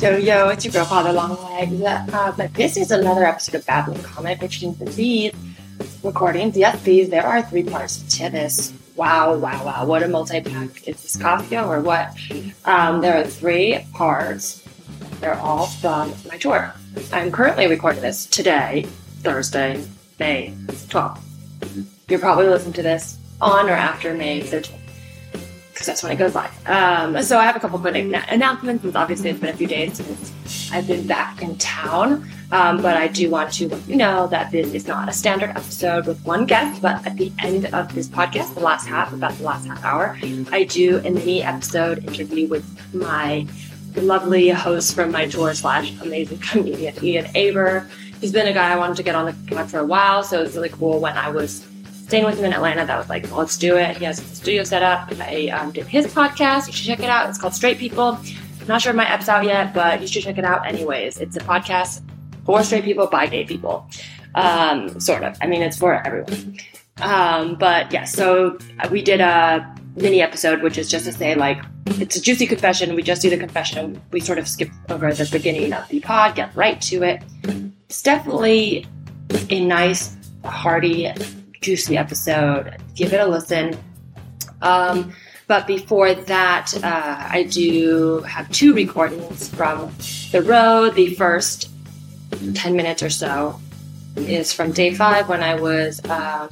Yo, yo, it's your girl, Father Long Legs. Uh, but this is another episode of Babbling Comic, which means that these recordings, yes, these, there are three parts to this. Wow, wow, wow. What a multi pack. Is this Costco or what? Um, there are three parts. They're all from my tour. I'm currently recording this today, Thursday, May 12th. You're probably listening to this on or after May 13th because that's when it goes live. Um, so I have a couple quick announcements. Obviously it's been a few days since I've been back in town, um, but I do want to let you know that this is not a standard episode with one guest. But at the end of this podcast, the last half, about the last half hour, I do a mini episode interview with my lovely host from my tour slash amazing comedian Ian Aber. He's been a guy I wanted to get on the pod for a while, so it's really cool when I was staying with him in Atlanta that was like, well, let's do it. He has a studio set up. I um, did his podcast. You should check it out. It's called Straight People. I'm not sure if my app's out yet, but you should check it out anyways. It's a podcast for straight people by gay people. Um, sort of. I mean, it's for everyone. Um, but yeah, so we did a mini episode, which is just to say, like, it's a juicy confession. We just do the confession. We sort of skip over the beginning of the pod, get right to it. It's definitely a nice, hearty juicy episode. Give it a listen. Um, but before that, uh, I do have two recordings from the road. The first 10 minutes or so is from day five when I was uh,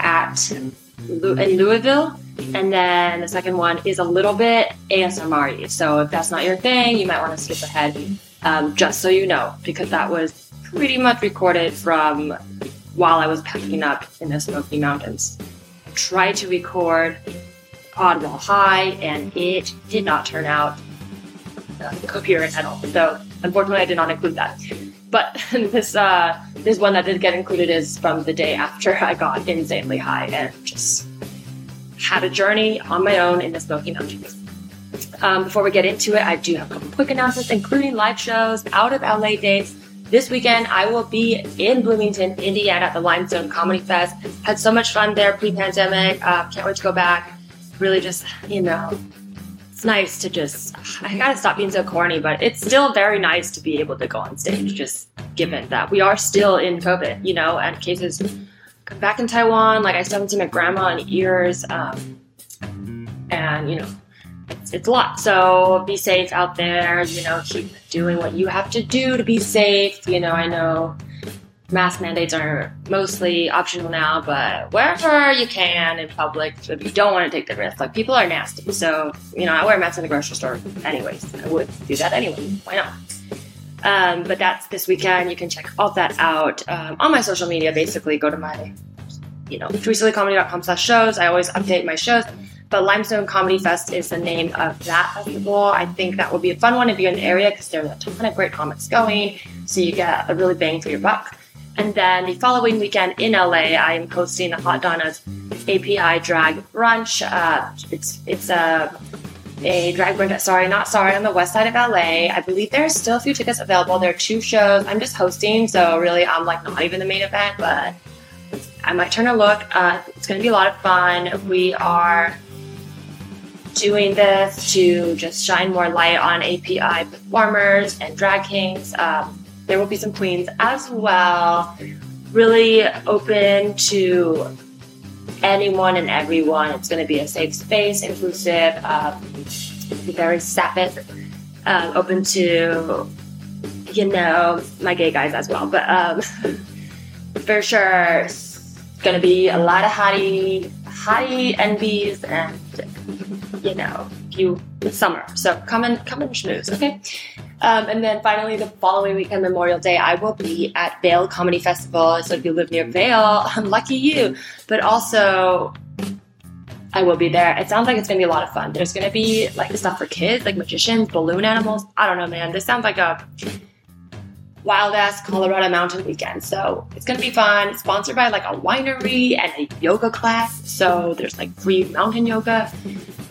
at in Louisville. And then the second one is a little bit ASMR. So if that's not your thing, you might want to skip ahead, um, just so you know, because that was pretty much recorded from while I was packing up in the Smoky Mountains. I tried to record pod while high, and it did not turn out uh, coherent at all. So unfortunately, I did not include that. But this uh, this one that did get included is from the day after I got insanely high and just had a journey on my own in the Smoky Mountains. Um, before we get into it, I do have a couple quick announcements, including live shows, out of LA dates, this weekend, I will be in Bloomington, Indiana at the Limestone Comedy Fest. Had so much fun there pre pandemic. Uh, can't wait to go back. Really just, you know, it's nice to just, I gotta stop being so corny, but it's still very nice to be able to go on stage, just given that we are still in COVID, you know, and cases come back in Taiwan. Like, I still haven't seen my grandma in years. Um, and, you know, it's, a lot. So be safe out there. You know, keep doing what you have to do to be safe. You know, I know mask mandates are mostly optional now, but wherever you can in public, if you don't want to take the risk, like people are nasty. So, you know, I wear masks in the grocery store anyways. I would do that anyway. Why not? Um, but that's this weekend. You can check all that out um, on my social media. Basically, go to my, you know, teresaleecomedy.com slash shows. I always update my shows. But Limestone Comedy Fest is the name of that festival. I think that will be a fun one if you're in the area because there's a ton of great comics going. So you get a really bang for your buck. And then the following weekend in LA, I am hosting the Hot Donna's API Drag Brunch. Uh, it's it's a a drag brunch. Sorry, not sorry, on the west side of LA. I believe there are still a few tickets available. There are two shows. I'm just hosting, so really I'm like not even the main event, but I might turn a look. Uh, it's going to be a lot of fun. We are doing this to just shine more light on API performers and drag kings. Um, there will be some queens as well. Really open to anyone and everyone. It's going to be a safe space, inclusive, um, very sapphic, uh, open to, you know, my gay guys as well. But um, for sure, it's going to be a lot of hottie, hottie envies and you know, you summer. So come and come and schmooze, okay? Um, and then finally, the following weekend, Memorial Day, I will be at Vail Comedy Festival. So if you live near Vail, I'm lucky you. But also, I will be there. It sounds like it's gonna be a lot of fun. There's gonna be like stuff for kids, like magicians, balloon animals. I don't know, man. This sounds like a wild ass Colorado mountain weekend. So it's gonna be fun. It's sponsored by like a winery and a yoga class. So there's like free mountain yoga.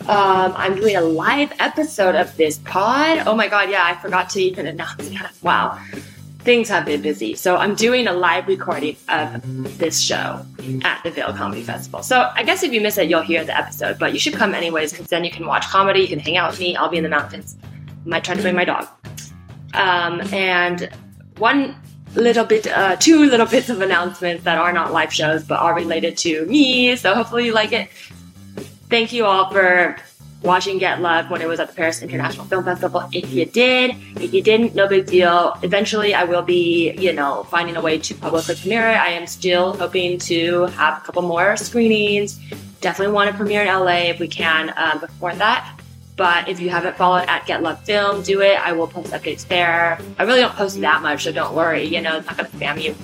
Um, I'm doing a live episode of this pod. Oh my god, yeah, I forgot to even announce that. Wow. things have been busy. So I'm doing a live recording of this show at the Vail Comedy Festival. So I guess if you miss it, you'll hear the episode, but you should come anyways because then you can watch comedy, you can hang out with me. I'll be in the mountains. Might try to bring my dog. Um, and one little bit, uh, two little bits of announcements that are not live shows but are related to me. So hopefully you like it. Thank you all for watching Get Love when it was at the Paris International Film Festival. If you did, if you didn't, no big deal. Eventually, I will be, you know, finding a way to publicly premiere it. I am still hoping to have a couple more screenings. Definitely want to premiere in LA if we can um, before that. But if you haven't followed at Get Love Film, do it. I will post updates there. I really don't post that much, so don't worry. You know, it's not going to spam you.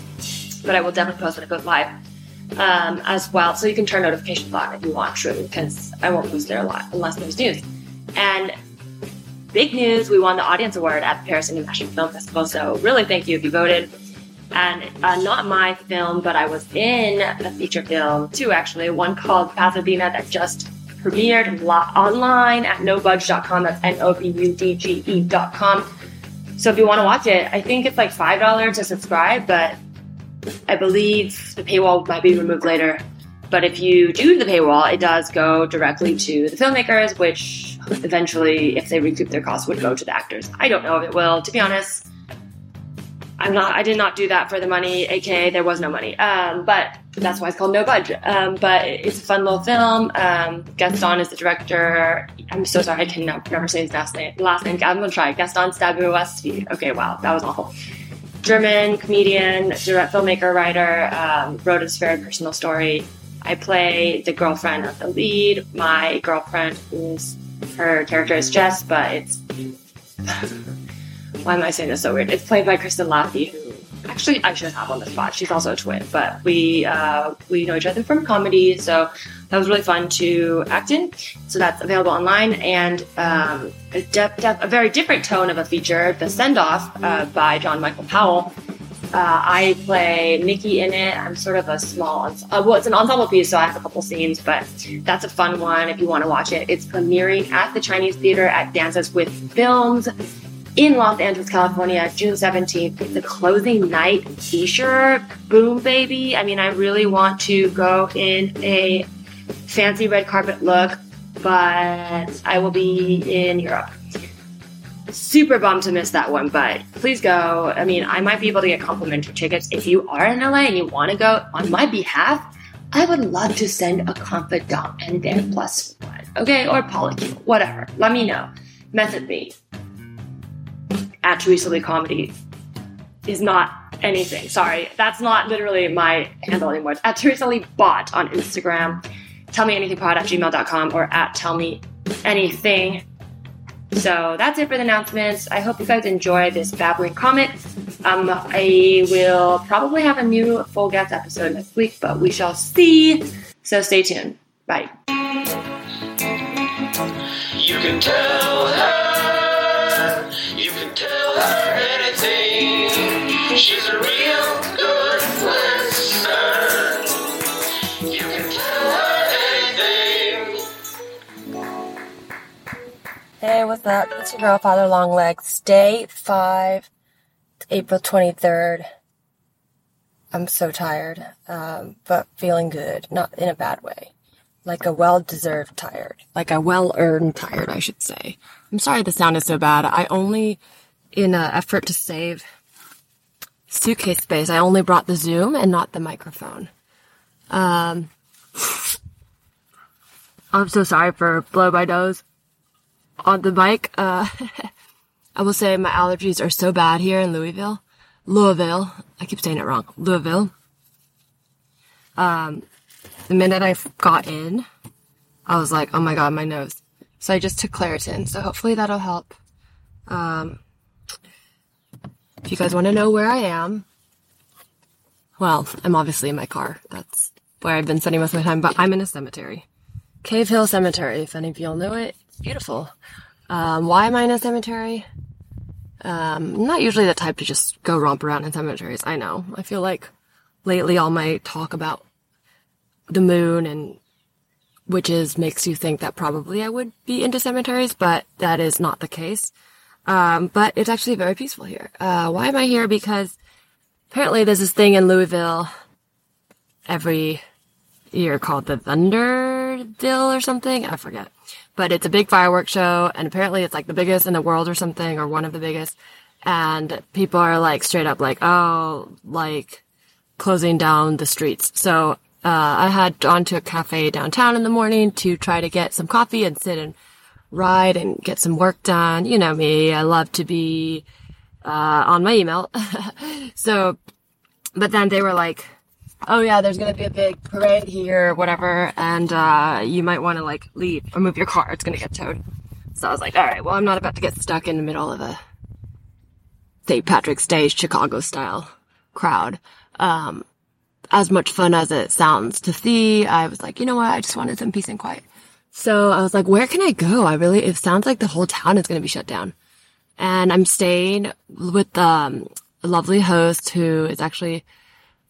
But I will definitely post when it goes live um, as well. So you can turn notifications on if you want to, because I won't post there a lot unless there's news. And big news, we won the Audience Award at the Paris International Film Festival. So really thank you if you voted. And uh, not my film, but I was in a feature film too, actually, one called Pasadena that just premiered online at nobudge.com. That's N O B U D G E.com. So if you want to watch it, I think it's like $5 to subscribe, but I believe the paywall might be removed later. But if you do the paywall, it does go directly to the filmmakers, which eventually, if they recoup their costs, would go to the actors. I don't know if it will, to be honest. I'm not. I did not do that for the money, aka there was no money. Um, but that's why it's called No Budget. Um, but it's a fun little film. Um, Gaston is the director. I'm so sorry, I can never say his last name. Last name. I'm gonna try. Gaston Stabuwski. Okay, wow, that was awful. German comedian, direct filmmaker, writer, um, wrote his very personal story. I play the girlfriend of the lead. My girlfriend is her character is Jess, but it's why am I saying this so weird? It's played by Kristen Laffey, who actually I should have on the spot. She's also a twin, but we uh, we know each other from comedy, so that was really fun to act in. So that's available online and um, a, a, very different tone of a feature, The Send Off uh, by John Michael Powell. Uh, I play Nikki in it. I'm sort of a small, uh, well, it's an ensemble piece, so I have a couple scenes, but that's a fun one if you want to watch it. It's premiering at the Chinese Theater at Dances with Films in Los Angeles, California, June 17th. It's the closing night t shirt. Boom, baby. I mean, I really want to go in a fancy red carpet look, but I will be in Europe. Super bummed to miss that one, but please go. I mean, I might be able to get complimentary tickets if you are in LA and you want to go on my behalf. I would love to send a confidant and then plus one, okay, or polycule, whatever. Let me know. Message me at Teresa Lee Comedy is not anything. Sorry, that's not literally my handle anymore. It's at Teresa Lee Bot on Instagram tell me anything pod at gmail.com or at tell me anything. So that's it for the announcements. I hope you guys enjoy this babbling comic. Um, I will probably have a new full guest episode next week, but we shall see. So stay tuned. Bye. She's a real good Hey, what's up? It's your girl, Father Longlegs. Day five, April 23rd. I'm so tired, um, but feeling good. Not in a bad way. Like a well deserved tired. Like a well earned tired, I should say. I'm sorry the sound is so bad. I only, in an effort to save suitcase space, I only brought the Zoom and not the microphone. Um, I'm so sorry for blow my nose on the mic. Uh, I will say my allergies are so bad here in Louisville, Louisville. I keep saying it wrong. Louisville. Um, the minute I got in, I was like, oh my god, my nose. So I just took Claritin. So hopefully that'll help. Um, if you guys want to know where I am, well, I'm obviously in my car. That's where I've been spending most of my time, but I'm in a cemetery. Cave Hill Cemetery, if any of y'all know it. It's beautiful. Um, why am I in a cemetery? Um, I'm not usually the type to just go romp around in cemeteries. I know. I feel like lately all my talk about the moon and witches makes you think that probably I would be into cemeteries, but that is not the case. Um, but it's actually very peaceful here. Uh, why am I here? Because apparently there's this thing in Louisville every year called the Thunderdille or something. I forget. But it's a big fireworks show and apparently it's like the biggest in the world or something or one of the biggest. And people are like straight up like, oh, like closing down the streets. So, uh, I had gone to a cafe downtown in the morning to try to get some coffee and sit and ride and get some work done. You know me. I love to be, uh, on my email. so, but then they were like, oh yeah, there's gonna be a big parade here, whatever, and uh, you might want to like leave or move your car. It's gonna get towed. So I was like, all right, well, I'm not about to get stuck in the middle of a St. Patrick's Day Chicago style crowd. Um, as much fun as it sounds to see, I was like, you know what? I just wanted some peace and quiet. So I was like, where can I go? I really, it sounds like the whole town is going to be shut down. And I'm staying with um, a lovely host who is actually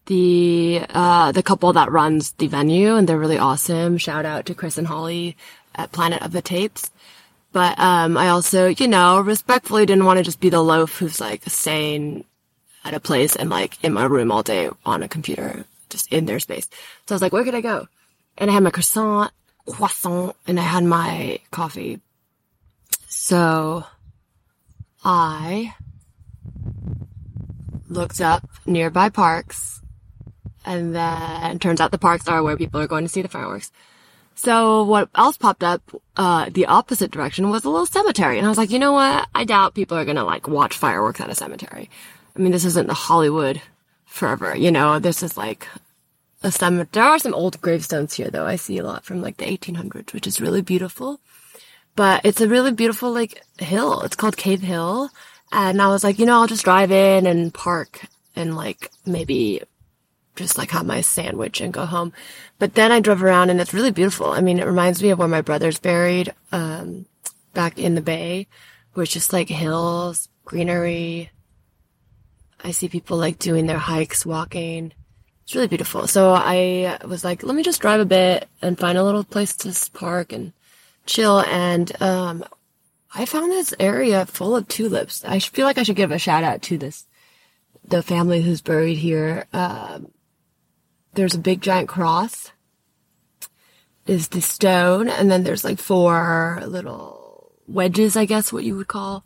the uh, the couple that runs the venue, and they're really awesome. Shout out to Chris and Holly at Planet of the Tapes. But um, I also, you know, respectfully didn't want to just be the loaf who's like staying at a place and like in my room all day on a computer, just in their space. So I was like, where could I go? And I had my croissant, croissant, and I had my coffee. So I looked up nearby parks and then turns out the parks are where people are going to see the fireworks. So what else popped up, uh, the opposite direction was a little cemetery. And I was like, you know what? I doubt people are going to like watch fireworks at a cemetery. I mean, this isn't the Hollywood forever, you know, this is like There are some old gravestones here though. I see a lot from like the 1800s, which is really beautiful. But it's a really beautiful like hill. It's called Cave Hill. And I was like, you know, I'll just drive in and park and like maybe just like have my sandwich and go home. But then I drove around and it's really beautiful. I mean, it reminds me of where my brother's buried, um, back in the Bay, where it's just like hills, greenery. I see people like doing their hikes, walking. It's really beautiful. So I was like, let me just drive a bit and find a little place to park and chill. And, um, I found this area full of tulips. I feel like I should give a shout out to this, the family who's buried here. Um, there's a big giant cross is the stone and then there's like four little wedges i guess what you would call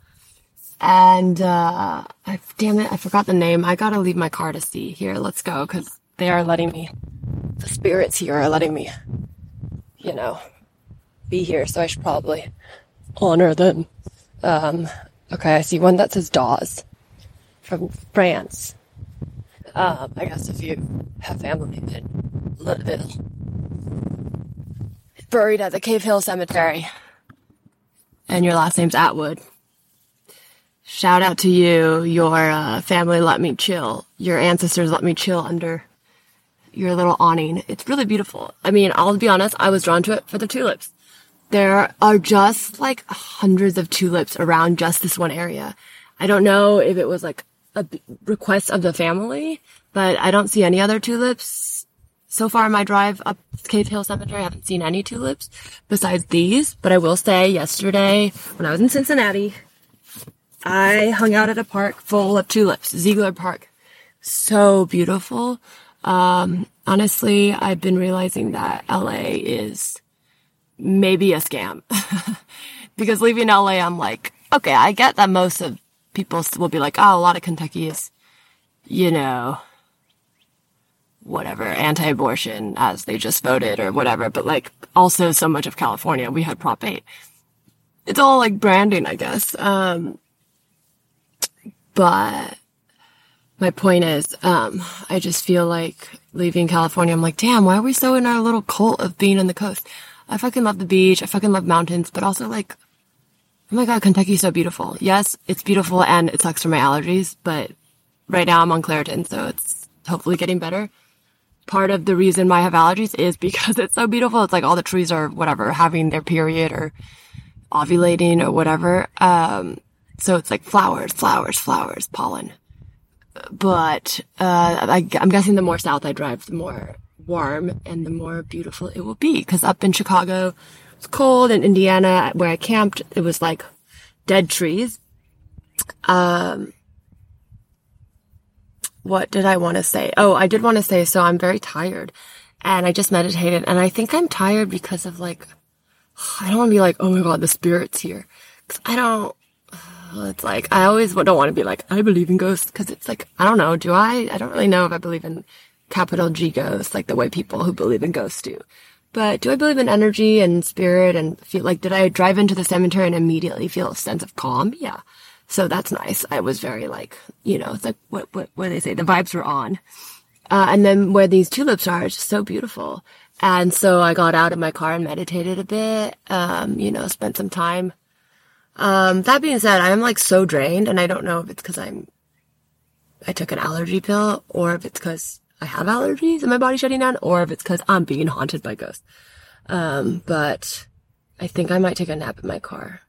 and uh i damn it i forgot the name i gotta leave my car to see here let's go because they are letting me the spirits here are letting me you know be here so i should probably honor them um okay i see one that says dawes from france um, I guess if you have family in Louisville. Buried at the Cave Hill Cemetery. And your last name's Atwood. Shout out to you. Your uh, family let me chill. Your ancestors let me chill under your little awning. It's really beautiful. I mean, I'll be honest, I was drawn to it for the tulips. There are just like hundreds of tulips around just this one area. I don't know if it was like a request of the family, but I don't see any other tulips. So far in my drive up Cave Hill Cemetery, I haven't seen any tulips besides these, but I will say yesterday when I was in Cincinnati, I hung out at a park full of tulips, Ziegler Park. So beautiful. Um, honestly, I've been realizing that LA is maybe a scam because leaving LA, I'm like, okay, I get that most of people will be like, oh, a lot of Kentucky is, you know, whatever, anti-abortion as they just voted or whatever. But like also so much of California, we had Prop 8. It's all like branding, I guess. Um, but my point is, um, I just feel like leaving California, I'm like, damn, why are we so in our little cult of being on the coast? I fucking love the beach. I fucking love mountains, but also like oh my god, Kentucky's so beautiful. Yes, it's beautiful and it sucks for my allergies, but right now I'm on Claritin, so it's hopefully getting better. Part of the reason why I have allergies is because it's so beautiful. It's like all the trees are whatever, having their period or ovulating or whatever. Um, so it's like flowers, flowers, flowers, pollen. But, uh, I, I'm guessing the more south I drive, the more warm and the more beautiful it will be. Cause up in Chicago, it's cold in Indiana where I camped. It was like dead trees. Um, what did I want to say? Oh, I did want to say, so I'm very tired and I just meditated and I think I'm tired because of like, I don't want to be like, oh my God, the spirit's here. Cause I don't, it's like, I always don't want to be like, I believe in ghosts. Cause it's like, I don't know. Do I? I don't really know if I believe in capital G ghosts, like the way people who believe in ghosts do. But do I believe in energy and spirit and feel like, did I drive into the cemetery and immediately feel a sense of calm? Yeah. So that's nice. I was very like, you know, it's like what, what, what do they say? The vibes were on. Uh, and then where these tulips are, it's just so beautiful. And so I got out of my car and meditated a bit, um, you know, spent some time. Um, that being said, I'm like so drained and I don't know if it's cause I'm, I took an allergy pill or if it's cause I have allergies and my body's shutting down or if it's cause I'm being haunted by ghosts. Um, but I think I might take a nap in my car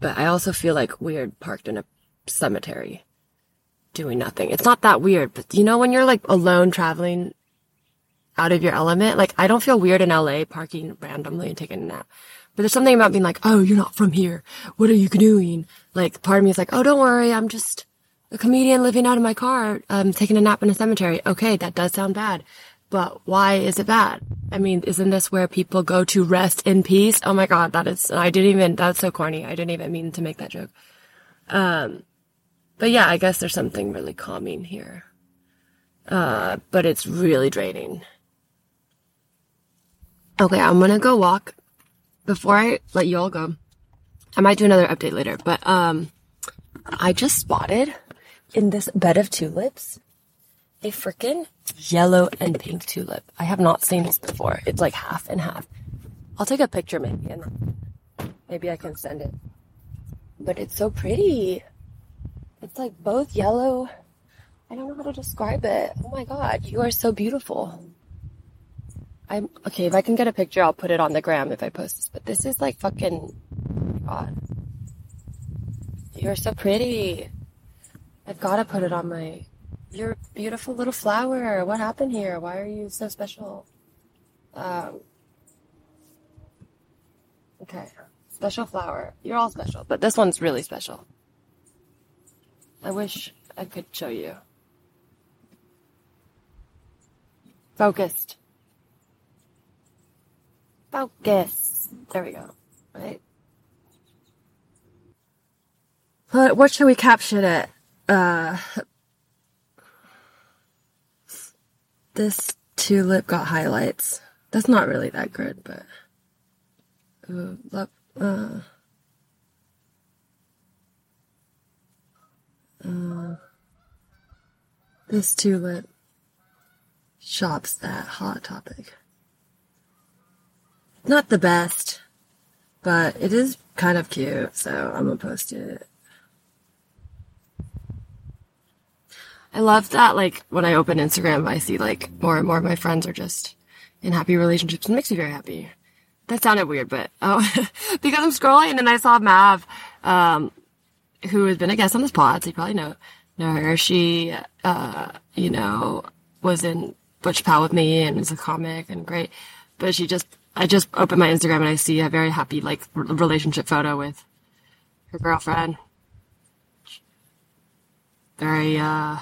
but I also feel like weird parked in a cemetery doing nothing. It's not that weird, but you know, when you're like alone traveling out of your element, like I don't feel weird in LA parking randomly and taking a nap. But there's something about being like, oh, you're not from here. What are you doing? Like part of me is like, oh, don't worry. I'm just a comedian living out of my car, um, taking a nap in a cemetery. Okay. That does sound bad. But why is it bad? I mean, isn't this where people go to rest in peace? Oh my God, that is, I didn't even, that's so corny. I didn't even mean to make that joke. Um, but yeah, I guess there's something really calming here. Uh, but it's really draining. Okay, I'm gonna go walk before I let you all go. I might do another update later, but, um, I just spotted in this bed of tulips a freaking yellow and pink tulip. I have not seen this before. It's like half and half. I'll take a picture maybe and maybe I can send it. But it's so pretty. It's like both yellow. I don't know how to describe it. Oh my god, you are so beautiful. I'm okay. If I can get a picture, I'll put it on the gram if I post this. But this is like fucking god. You're so pretty. I've got to put it on my you're beautiful little flower. What happened here? Why are you so special? Um, okay. Special flower. You're all special, but this one's really special. I wish I could show you. Focused. Focus. There we go. Right. But what should we caption it? Uh, this tulip got highlights. That's not really that good, but uh, uh, this tulip shops at Hot Topic. Not the best, but it is kind of cute, so I'm gonna post it. I love that, like, when I open Instagram, I see, like, more and more of my friends are just in happy relationships. It makes me very happy. That sounded weird, but, oh, because I'm scrolling and I saw Mav, um, who has been a guest on this pod, so you probably know, know her. She, uh, you know, was in Butch Pal with me and is a comic and great. But she just, I just opened my Instagram and I see a very happy, like, relationship photo with her girlfriend. Very, uh,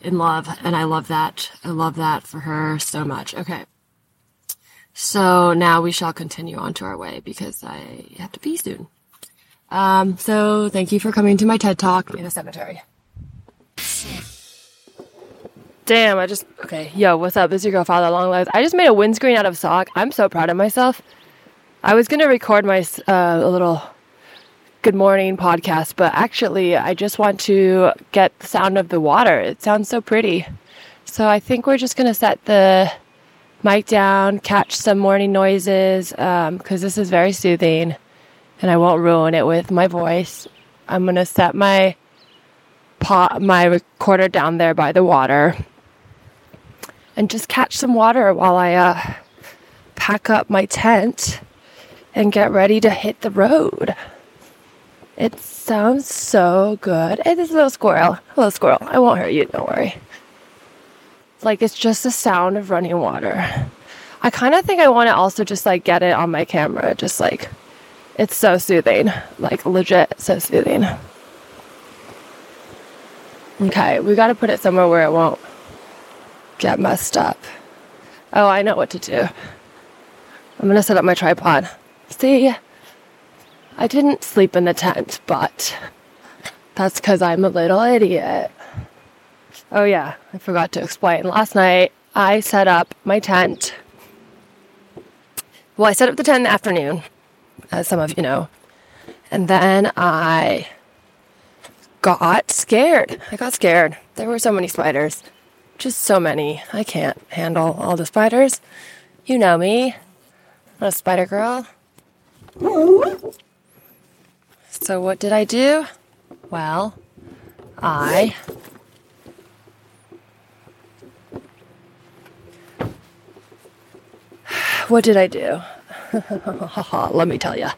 in love, and I love that. I love that for her so much. Okay. So now we shall continue on to our way because I have to pee soon. Um, so thank you for coming to my TED Talk in a cemetery. Damn, I just okay. Yo, what's up? This is your girl, Father Long Lives. I just made a windscreen out of sock. I'm so proud of myself. I was gonna record my uh, a little good morning podcast, but actually, I just want to get the sound of the water. It sounds so pretty. So I think we're just going to set the mic down, catch some morning noises, because um, this is very soothing and I won't ruin it with my voice. I'm going to set my pot, my recorder down there by the water and just catch some water while I uh, pack up my tent and get ready to hit the road. It sounds so good. Hey, this is a little squirrel. Hello, squirrel. I won't hurt you. Don't worry. Like it's just the sound of running water. I kind of think I want to also just like get it on my camera. Just like it's so soothing. Like legit, so soothing. Okay, we gotta put it somewhere where it won't get messed up. Oh, I know what to do. I'm gonna set up my tripod. See, I didn't sleep in the tent, but that's because I'm a little idiot. Oh, yeah, I forgot to explain. Last night, I set up my tent. Well, I set up the tent in the afternoon, as some of you know. And then I got scared. I got scared. There were so many spiders. Just so many. I can't handle all the spiders. You know me. I'm a spider girl. So, what did I do? Well, I What did I do? Let me tell you.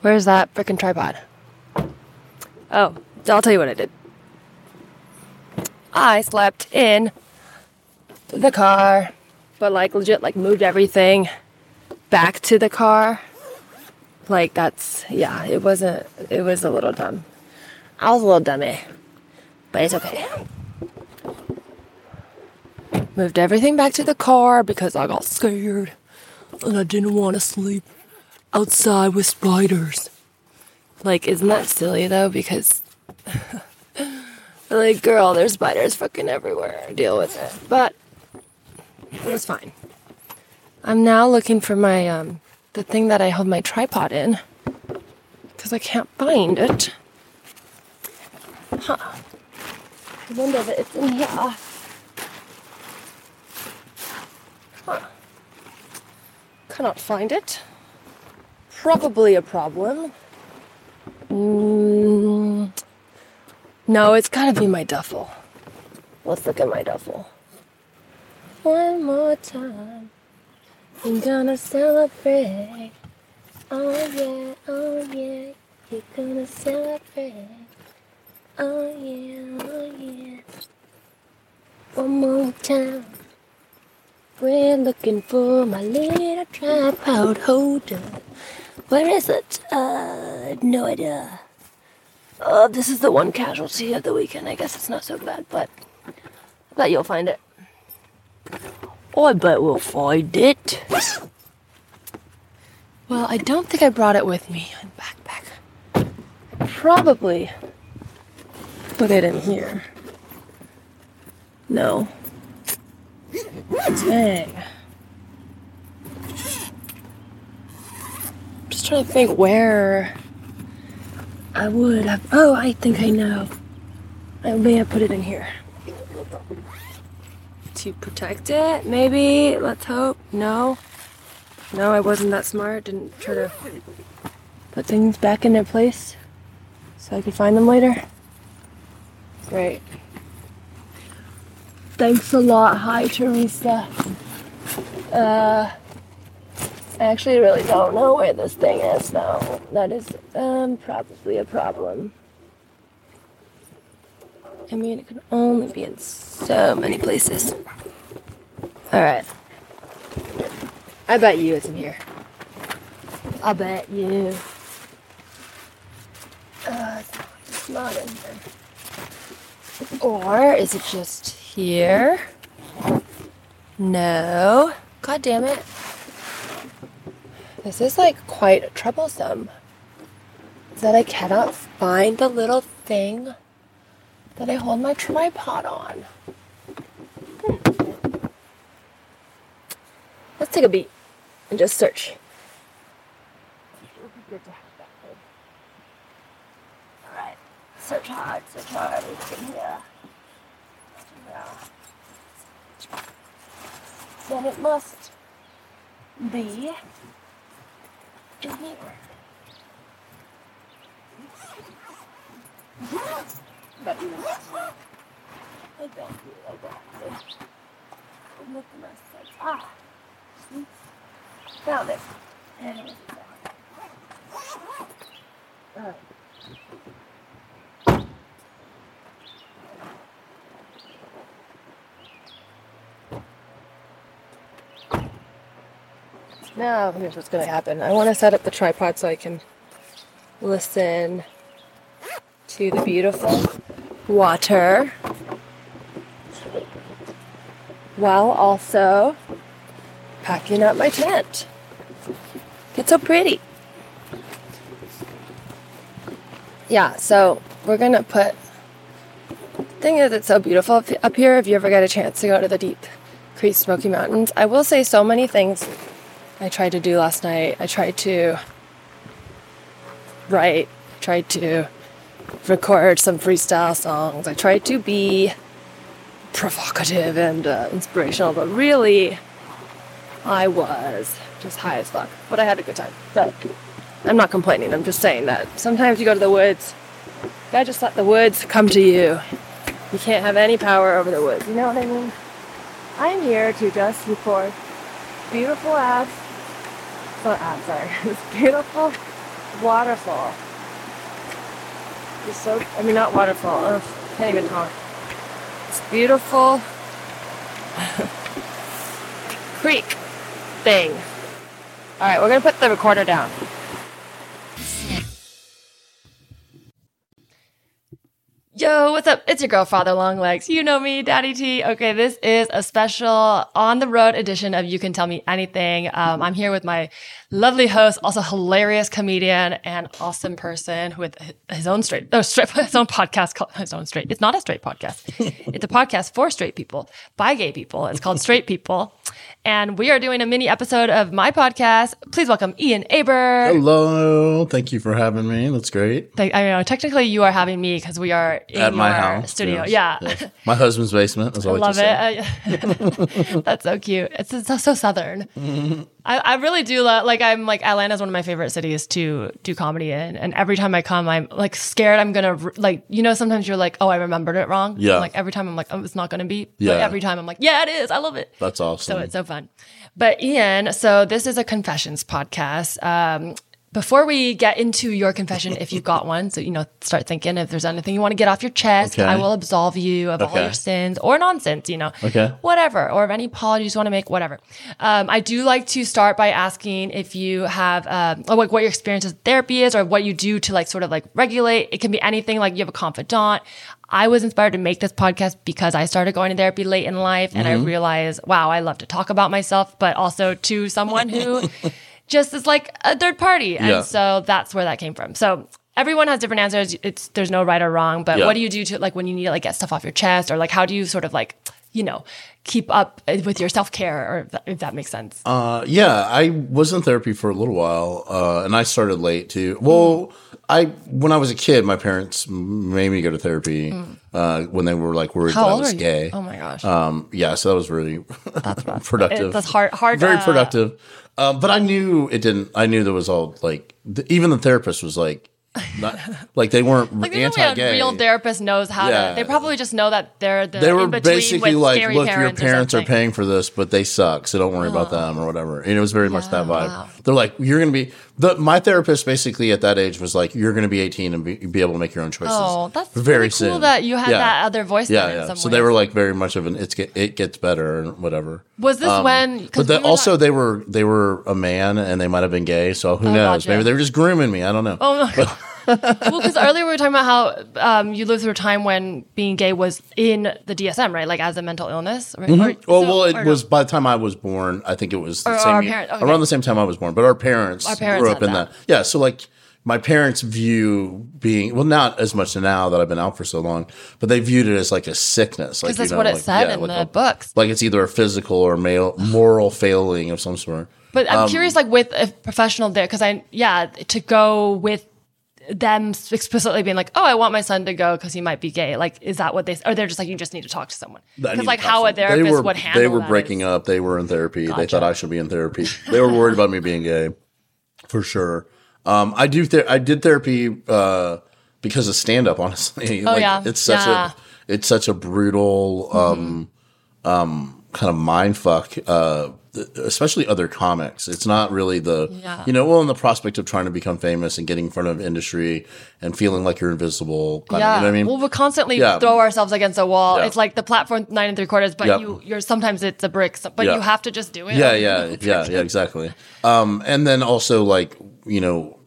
Where's that frickin' tripod? Oh, I'll tell you what I did. I slept in the car, but like legit, like moved everything back to the car. Like that's yeah, it wasn't. It was a little dumb. I was a little dummy, but it's okay. Moved everything back to the car because I got scared and I didn't want to sleep outside with spiders. Like, isn't that silly though? Because, like, girl, there's spiders fucking everywhere. Deal with it. But it was fine. I'm now looking for my, um, the thing that I hold my tripod in because I can't find it. Huh. I wonder if it's in here. Huh. Cannot find it. Probably a problem. Mm, no, it's gotta be my duffel. Let's look at my duffel. One more time. I'm gonna celebrate. Oh yeah, oh yeah. You're gonna celebrate. Oh yeah, oh yeah. One more time. We're looking for my little tripod holder. Where is it? Uh, no idea. Uh, this is the one casualty of the weekend. I guess it's not so bad, but I bet you'll find it. I bet we'll find it. Well, I don't think I brought it with me in backpack. Probably put it in here. No. Dang. Just trying to think where I would have. Oh, I think I know. I may have put it in here. To protect it, maybe? Let's hope. No. No, I wasn't that smart. Didn't try to put things back in their place so I could find them later. Great. Thanks a lot. Hi, Teresa. Uh, I actually really don't know where this thing is now. That is um, probably a problem. I mean, it can only be in so many places. Alright. I bet you it's in here. I bet you. Uh, it's not in here. Or is it just here? No. God damn it. This is like quite troublesome. Is that I cannot find the little thing that I hold my tripod on. Hmm. Let's take a beat and just search. Alright. Search hard, search hard. It's in here. Then it must be. But you I don't do I don't do. Look. Ah! Found it. It Alright. Now, here's what's going to happen. I want to set up the tripod so I can listen to the beautiful water while also packing up my tent. It's so pretty. Yeah, so we're gonna put. Thing is, it's so beautiful up- up here. If you ever get a chance to go to the deep Creek Smoky Mountains, I will say so many things I tried to do last night. I tried to write, tried to record some freestyle songs. I tried to be provocative and uh, inspirational, but really, I was just high as fuck. But I had a good time. So I'm not complaining. I'm just saying that sometimes you go to the woods, you gotta just let the woods come to you. You can't have any power over the woods. You know what I mean? I'm here to just record beautiful ass, not ass, ah, sorry, this beautiful waterfall. It's so, I mean, not waterfall, ugh, can't even talk. It's beautiful creek thing. All right, we're gonna put the recorder down. Yo, what's up? It's your girl, Father Longlegs. You know me, Daddy T. Okay, this is a special on the road edition of You Can Tell Me Anything. Um, I'm here with my lovely host, also hilarious comedian and awesome person with his own straight, no, straight, his own podcast called his own straight. It's not a straight podcast. it's a podcast for straight people by gay people. It's called Straight People. And we are doing a mini episode of my podcast. Please welcome Ian Aber. Hello. Thank you for having me. That's great. Like, I know technically you are having me because we are in At my house. studio. yes, Yeah. yes. My husband's basement, as I, I love it. I- That's so cute. It's, it's so, so southern. I, I really do love, like, I'm like, Atlanta's one of my favorite cities to do comedy in. And every time I come, I'm like scared I'm going to, like, you know, sometimes you're like, oh, I remembered it wrong. Yeah. Like, every time I'm like, oh, it's not going to be. Yeah. But every time I'm like, yeah, it is. I love it. That's awesome. So it's so fun. But Ian, so this is a confessions podcast. Um, before we get into your confession, if you've got one, so you know, start thinking if there's anything you want to get off your chest, Okay. I will absolve you of all your sins or nonsense, you know, Okay. whatever, or if any apologies you want to make, whatever. Um, I do like to start by asking if you have, um, or like what your experience with therapy is, or what you do to like sort of like regulate. It can be anything. Like you have a confidant. I was inspired to make this podcast because I started going to therapy late in life, and I Mm-hmm. realized, wow, I love to talk about myself, but also to someone who just as like a third party, and Yeah. so that's where that came from. So. Everyone has different answers. It's there's no right or wrong, but Yeah. what do you do to like when you need to like get stuff off your chest, or like how do you sort of like you know keep up with your self care, or if that, if that makes sense? Uh, yeah, I was in therapy for a little while, uh, and I started late too. Well, I when I was a kid, my parents made me go to therapy uh, when they were like worried how that I was gay. Oh my gosh, Um, yeah, so that was really productive. It- that's hard- hard, very uh, productive. Um, but I knew it didn't. I knew there was all like th- even the therapist was like, not like they weren't like there's no way a anti-gay. real therapist knows how Yeah. to. They probably just know that they're the they were basically like, look, your parents are. Paying for this, but they suck, so don't worry about them or whatever. And it was very much that vibe. wow. They're like, you're going to be the my therapist basically at that age was like, you're going to be 18 and be, be able to make your own choices. Oh, that's very really cool soon. that you had Yeah. that other voice. Yeah, yeah. So they were like very much of an it's get, it gets better and whatever. Was this um, when? But the, we also talk- they were they were a man and they might have been gay. So who oh, knows? Oh, gotcha. Maybe they were just grooming me. I don't know. Oh my god. Well, because earlier we were talking about how um, you lived through a time when being gay was in the DSM, right? Like as a mental illness. Right? Or- Oh so- well, it or no? was by the time I was born. I think it was the Or same our year- okay. around the same time I was born. But our parents, Our parents grew up in that. that. Yeah, so like my parents view being well, not as much now that I've been out for so long, but they viewed it as like a sickness. Like, Because that's know, what it like- said yeah, in like the a- books. Like it's either a physical or male moral failing of some sort. But Um, I'm curious, like with a professional there, because I, yeah, to go with them explicitly being like, oh, I want my son to go because he might be gay. Like, is that what they, or they're just like, you just need to talk to someone? Because like how a therapist they were, would handle They were breaking is- up. They were in therapy. They thought I should be in therapy. they were worried about me being gay, for sure. Um, I do. Ther- I did therapy uh, because of stand up. Honestly, Oh, yeah. it's such Yeah. Mm-hmm. a it's such a brutal um, um, kind of mind fuck. Uh, th- especially other comics. It's not really the Yeah. you know well in the prospect of trying to become famous and getting in front of industry and feeling like you're invisible. Yeah. of, you know I mean? Well, we constantly Yeah. throw ourselves against a wall. Yeah. It's like the platform nine and three quarters, but you, you're sometimes it's a brick, but you have to just do it. Yeah, yeah, yeah, yeah, exactly. Um, and then also like you know,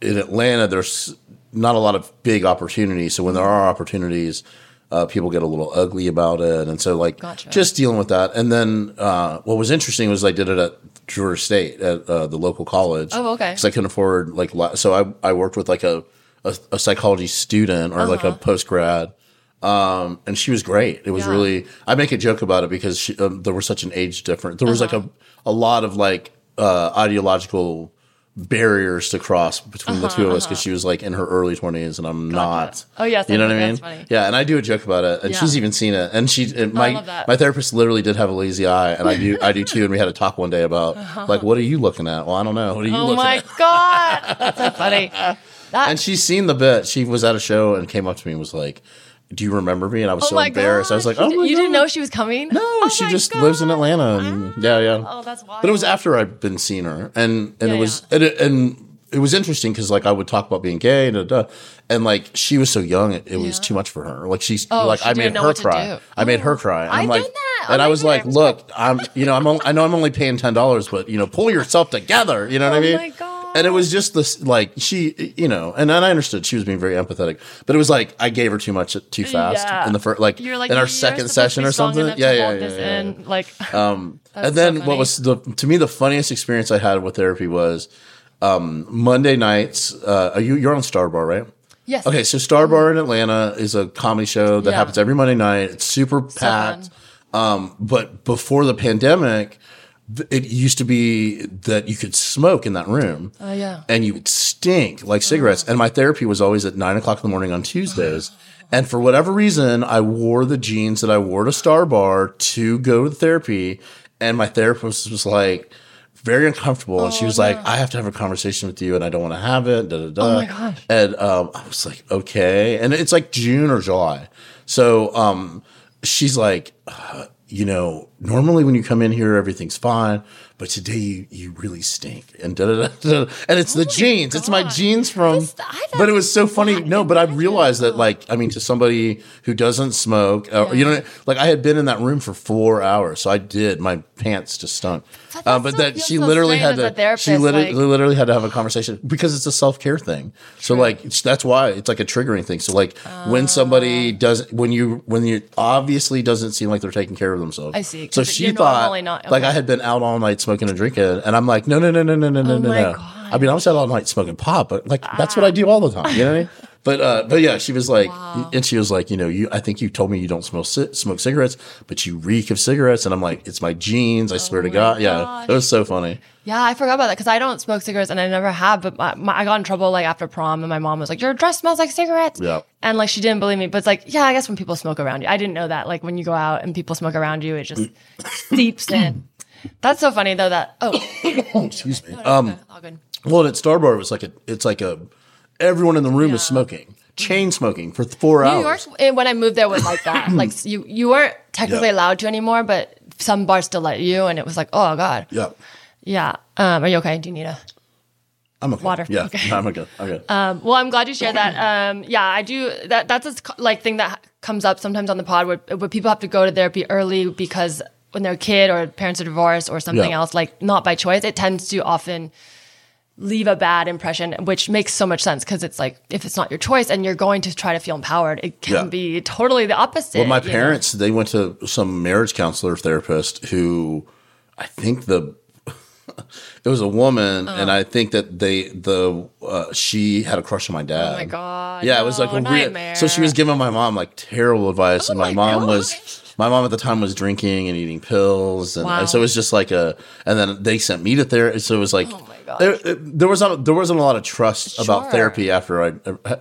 in Atlanta, there's not a lot of big opportunities. So when there are opportunities, uh, people get a little ugly about it, and so like Gotcha. just dealing with that. And then uh, what was interesting was I did it at Georgia State at uh, the local college. Oh, okay. Because I couldn't afford like li- so I I worked with like a a, a psychology student or like a Uh-huh. post grad. Um, and she was great. It was Yeah. really, I make a joke about it because she, um, there was such an age difference. There was Uh-huh. like a, a lot of like, uh, ideological barriers to cross between the Uh-huh, two of us because she was like in her early twenties and I'm not. Oh, yes, you know I what I mean? funny. Yeah, and I do a joke about it, and Yeah. she's even seen it. And she, and my love that. my therapist literally did have a lazy eye, and I do I do too. And we had a talk one day about like, what are you looking at? Well, I don't know. What are you looking at? Oh looking my at? god, that's so funny. That, And she's seen the bit. She was at a show and came up to me and was like, "Do you remember me?" And I was oh so embarrassed. I was like, "Oh you, my you God. didn't know she was coming? No, Oh she just lives in Atlanta. And, yeah, yeah. Oh, that's wild. But it was after I'd been seeing her, and and Yeah, it was and it, and it was interesting because like I would talk about being gay and da, da, and like she was so young, it, it was too much for her. Like she's Oh, like she I made her cry. I made her cry. And I'm I've like, done that. Oh and I was like, look, I'm you know I'm only, I know I'm only paying ten dollars, but you know pull yourself together. You know what I oh mean? Oh my God. And it was just this like she you know, and then I understood she was being very empathetic, but it was like I gave her too much too fast Yeah. in the first like, like in our second supposed to be session or something. Yeah, yeah, yeah, this yeah. Like, Um, and then so what was the to me the funniest experience I had with therapy was um, Monday nights. Uh, are you you're on Star Bar, right? yes. Okay, so Star Bar in Atlanta is a comedy show that Yeah. happens every Monday night. It's super packed. Um, but before the pandemic, it used to be that you could smoke in that room. Oh yeah. And you would stink like cigarettes. And my therapy was always at nine o'clock in the morning on Tuesdays. And for whatever reason, I wore the jeans that I wore to Star Bar to go to therapy. And my therapist was like, very uncomfortable. and she was like, I have to have a conversation with you and I don't want to have it. Da, da, da. Oh my gosh. And um, I was like, okay. And it's like June or July. So um, she's like, uh, you know, normally when you come in here, everything's fine, but today you, you really stink. And da, da, da, da. and it's the jeans. It's my jeans from. This- but it was so funny. No, but I realized that, like, I mean, to somebody who doesn't smoke, uh, you know, like I had been in that room for four hours, so I did. My pants just stunk. That- Uh, but that she so literally had to. she literally, like- literally had to have a conversation because it's a self care thing. So like that's why it's like a triggering thing. So like when Ah. somebody doesn't, when you when you obviously doesn't seem like they're taking care of themselves. I see, because so she thought not, okay. like I had been out all night smoking and drinking, and I'm like, no, no, no, no, no, no, oh no, no. I mean, I was out all night smoking pot, but like ah. that's what I do all the time. You know what I mean? But uh, but yeah, she was like, wow. and she was like, you know, you. I think you told me you don't smoke c- smoke cigarettes, but you reek of cigarettes, and I'm like, it's my jeans. I oh swear to God, gosh. yeah, it was so funny. Yeah, I forgot about that because I don't smoke cigarettes and I never have. But my, my, I got in trouble like after prom, and my mom was like, "Your dress smells like cigarettes." Yeah. and like she didn't believe me. But it's like, yeah, I guess when people smoke around you, I didn't know that. Like when you go out and people smoke around you, it just seeps in. That's so funny though. That oh, Excuse me. Um, well, at Star Bar, it was like a, it's like a, everyone in the room is smoking, chain smoking for four New hours. York, eh, when I moved there, was like that. like you, you weren't technically Yeah. allowed to anymore, but some bars still let you, and it was like, oh god, Yeah, yeah. Um, are you okay? Do you need a? I'm okay. Water. Yeah, Okay. I'm okay. Okay. Um, well, I'm glad you shared that. Um, yeah, I do. That that's a like thing that comes up sometimes on the pod where, where people have to go to therapy early because when they're a kid or parents are divorced or something Yeah. else, like not by choice, it tends to often leave a bad impression, which makes so much sense because it's like if it's not your choice and you're going to try to feel empowered, it can Yeah. be totally the opposite. Well, my you know? parents, they went to some marriage counselor therapist who I think the it was a woman, Uh. and I think that they the uh, she had a crush on my dad. Oh my god! Yeah, it was like no, a weird. nightmare. So she was giving my mom like terrible advice, and my, Oh my mom gosh. was my mom at the time was drinking and eating pills, and, Wow. so it was just like a. And then they sent me to therapy, so it was like. Oh. There, there was not, there wasn't a lot of trust about therapy after I,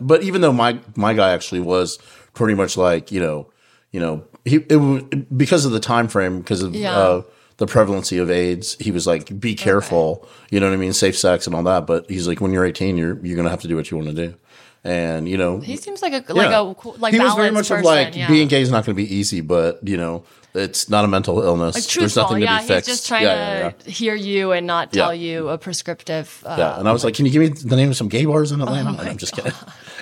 but even though my my guy actually was pretty much like you know, you know he it, was- because of the time frame because of Yeah. uh, the prevalency of AIDS, he was like, be careful, you know what I mean, safe sex and all that. But he's like, when you're 18, you're you're gonna have to do what you want to do, and you know, He seems like a like yeah. a like he was very much balanced of like yeah. being gay is not going to be easy, but you know, it's not a mental illness. Like There's nothing to yeah. be fixed. He's just trying yeah, to hear you and not tell you a prescriptive. Uh, yeah. And I was like, "Can you give me the name of some gay bars in Atlanta?" And I'm just kidding.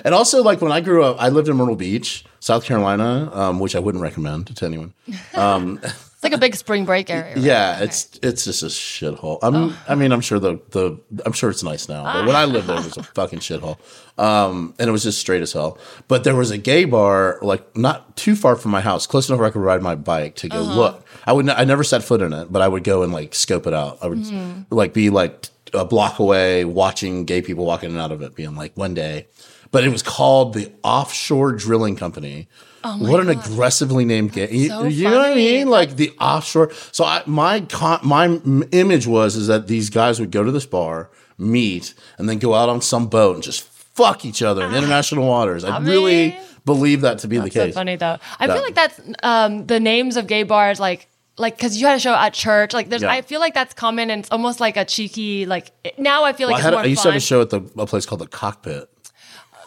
And also, like when I grew up, I lived in Myrtle Beach, South Carolina, um, which I wouldn't recommend to anyone. Um, It's like a big spring break area. right? Yeah, Okay. it's it's just a shithole. I'm, I mean, I'm sure the the I'm sure it's nice now, but when I lived there, it was a fucking shithole, um, and it was just straight as hell. But there was a gay bar like not too far from my house, close enough where I could ride my bike to go look. I would, n- I never set foot in it, but I would go and like scope it out. I would like be like a block away, watching gay people walking in and out of it, being like one day. But it was called the Offshore Drilling Company. What an aggressively named gay. You, so you know what I mean? Like the offshore. So I, my con, my image was is that these guys would go to this bar, meet, and then go out on some boat and just fuck each other in international waters. I, I really mean, believe that to be the That's so case. funny though. I That- feel like that's um, the names of gay bars, like like because you had a show at church. Like there's, Yeah. I feel like that's common and it's almost like a cheeky. Like now I feel like Well, I, had, more I used fun. to have a show at the a place called the Cockpit.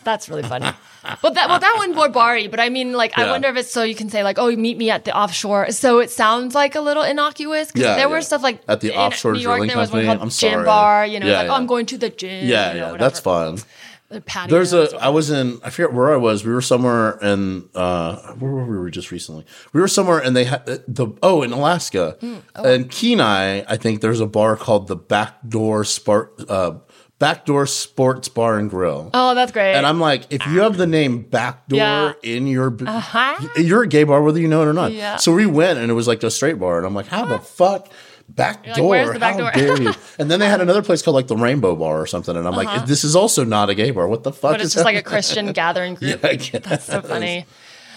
That's really funny. but that well that one more bar but I mean like I wonder if it's so you can say like oh you meet me at the offshore. So it sounds like a little innocuous. 'cause Yeah, there yeah. were stuff like At the in offshore New York, drilling there was one company? called I'm Gym sorry. Bar. You know, Yeah, like yeah. oh I'm going to the gym. Yeah, you know, yeah, whatever. that's fun. The There's a. I was in. I forget where I was. We were somewhere in. Uh, where were we? we were just recently. We were somewhere, and they had the. Oh, in Alaska, Hmm, and Kenai. I think there's a bar called the Backdoor Spart. Uh, Backdoor Sports Bar and Grill. Oh, that's great. And I'm like, if you have the name Backdoor Yeah. in your, Uh-huh. you're a gay bar whether you know it or not. Yeah. So we went, and it was like a straight bar, and I'm like, how the fuck? Backdoor? "Where's the back How door?" dare you? And then they had another place called like the Rainbow Bar or something, and I'm like, this is also not a gay bar. What the fuck? Uh-huh. but is it's just like a? Christian gathering group. Yeah, I guess. That's so funny.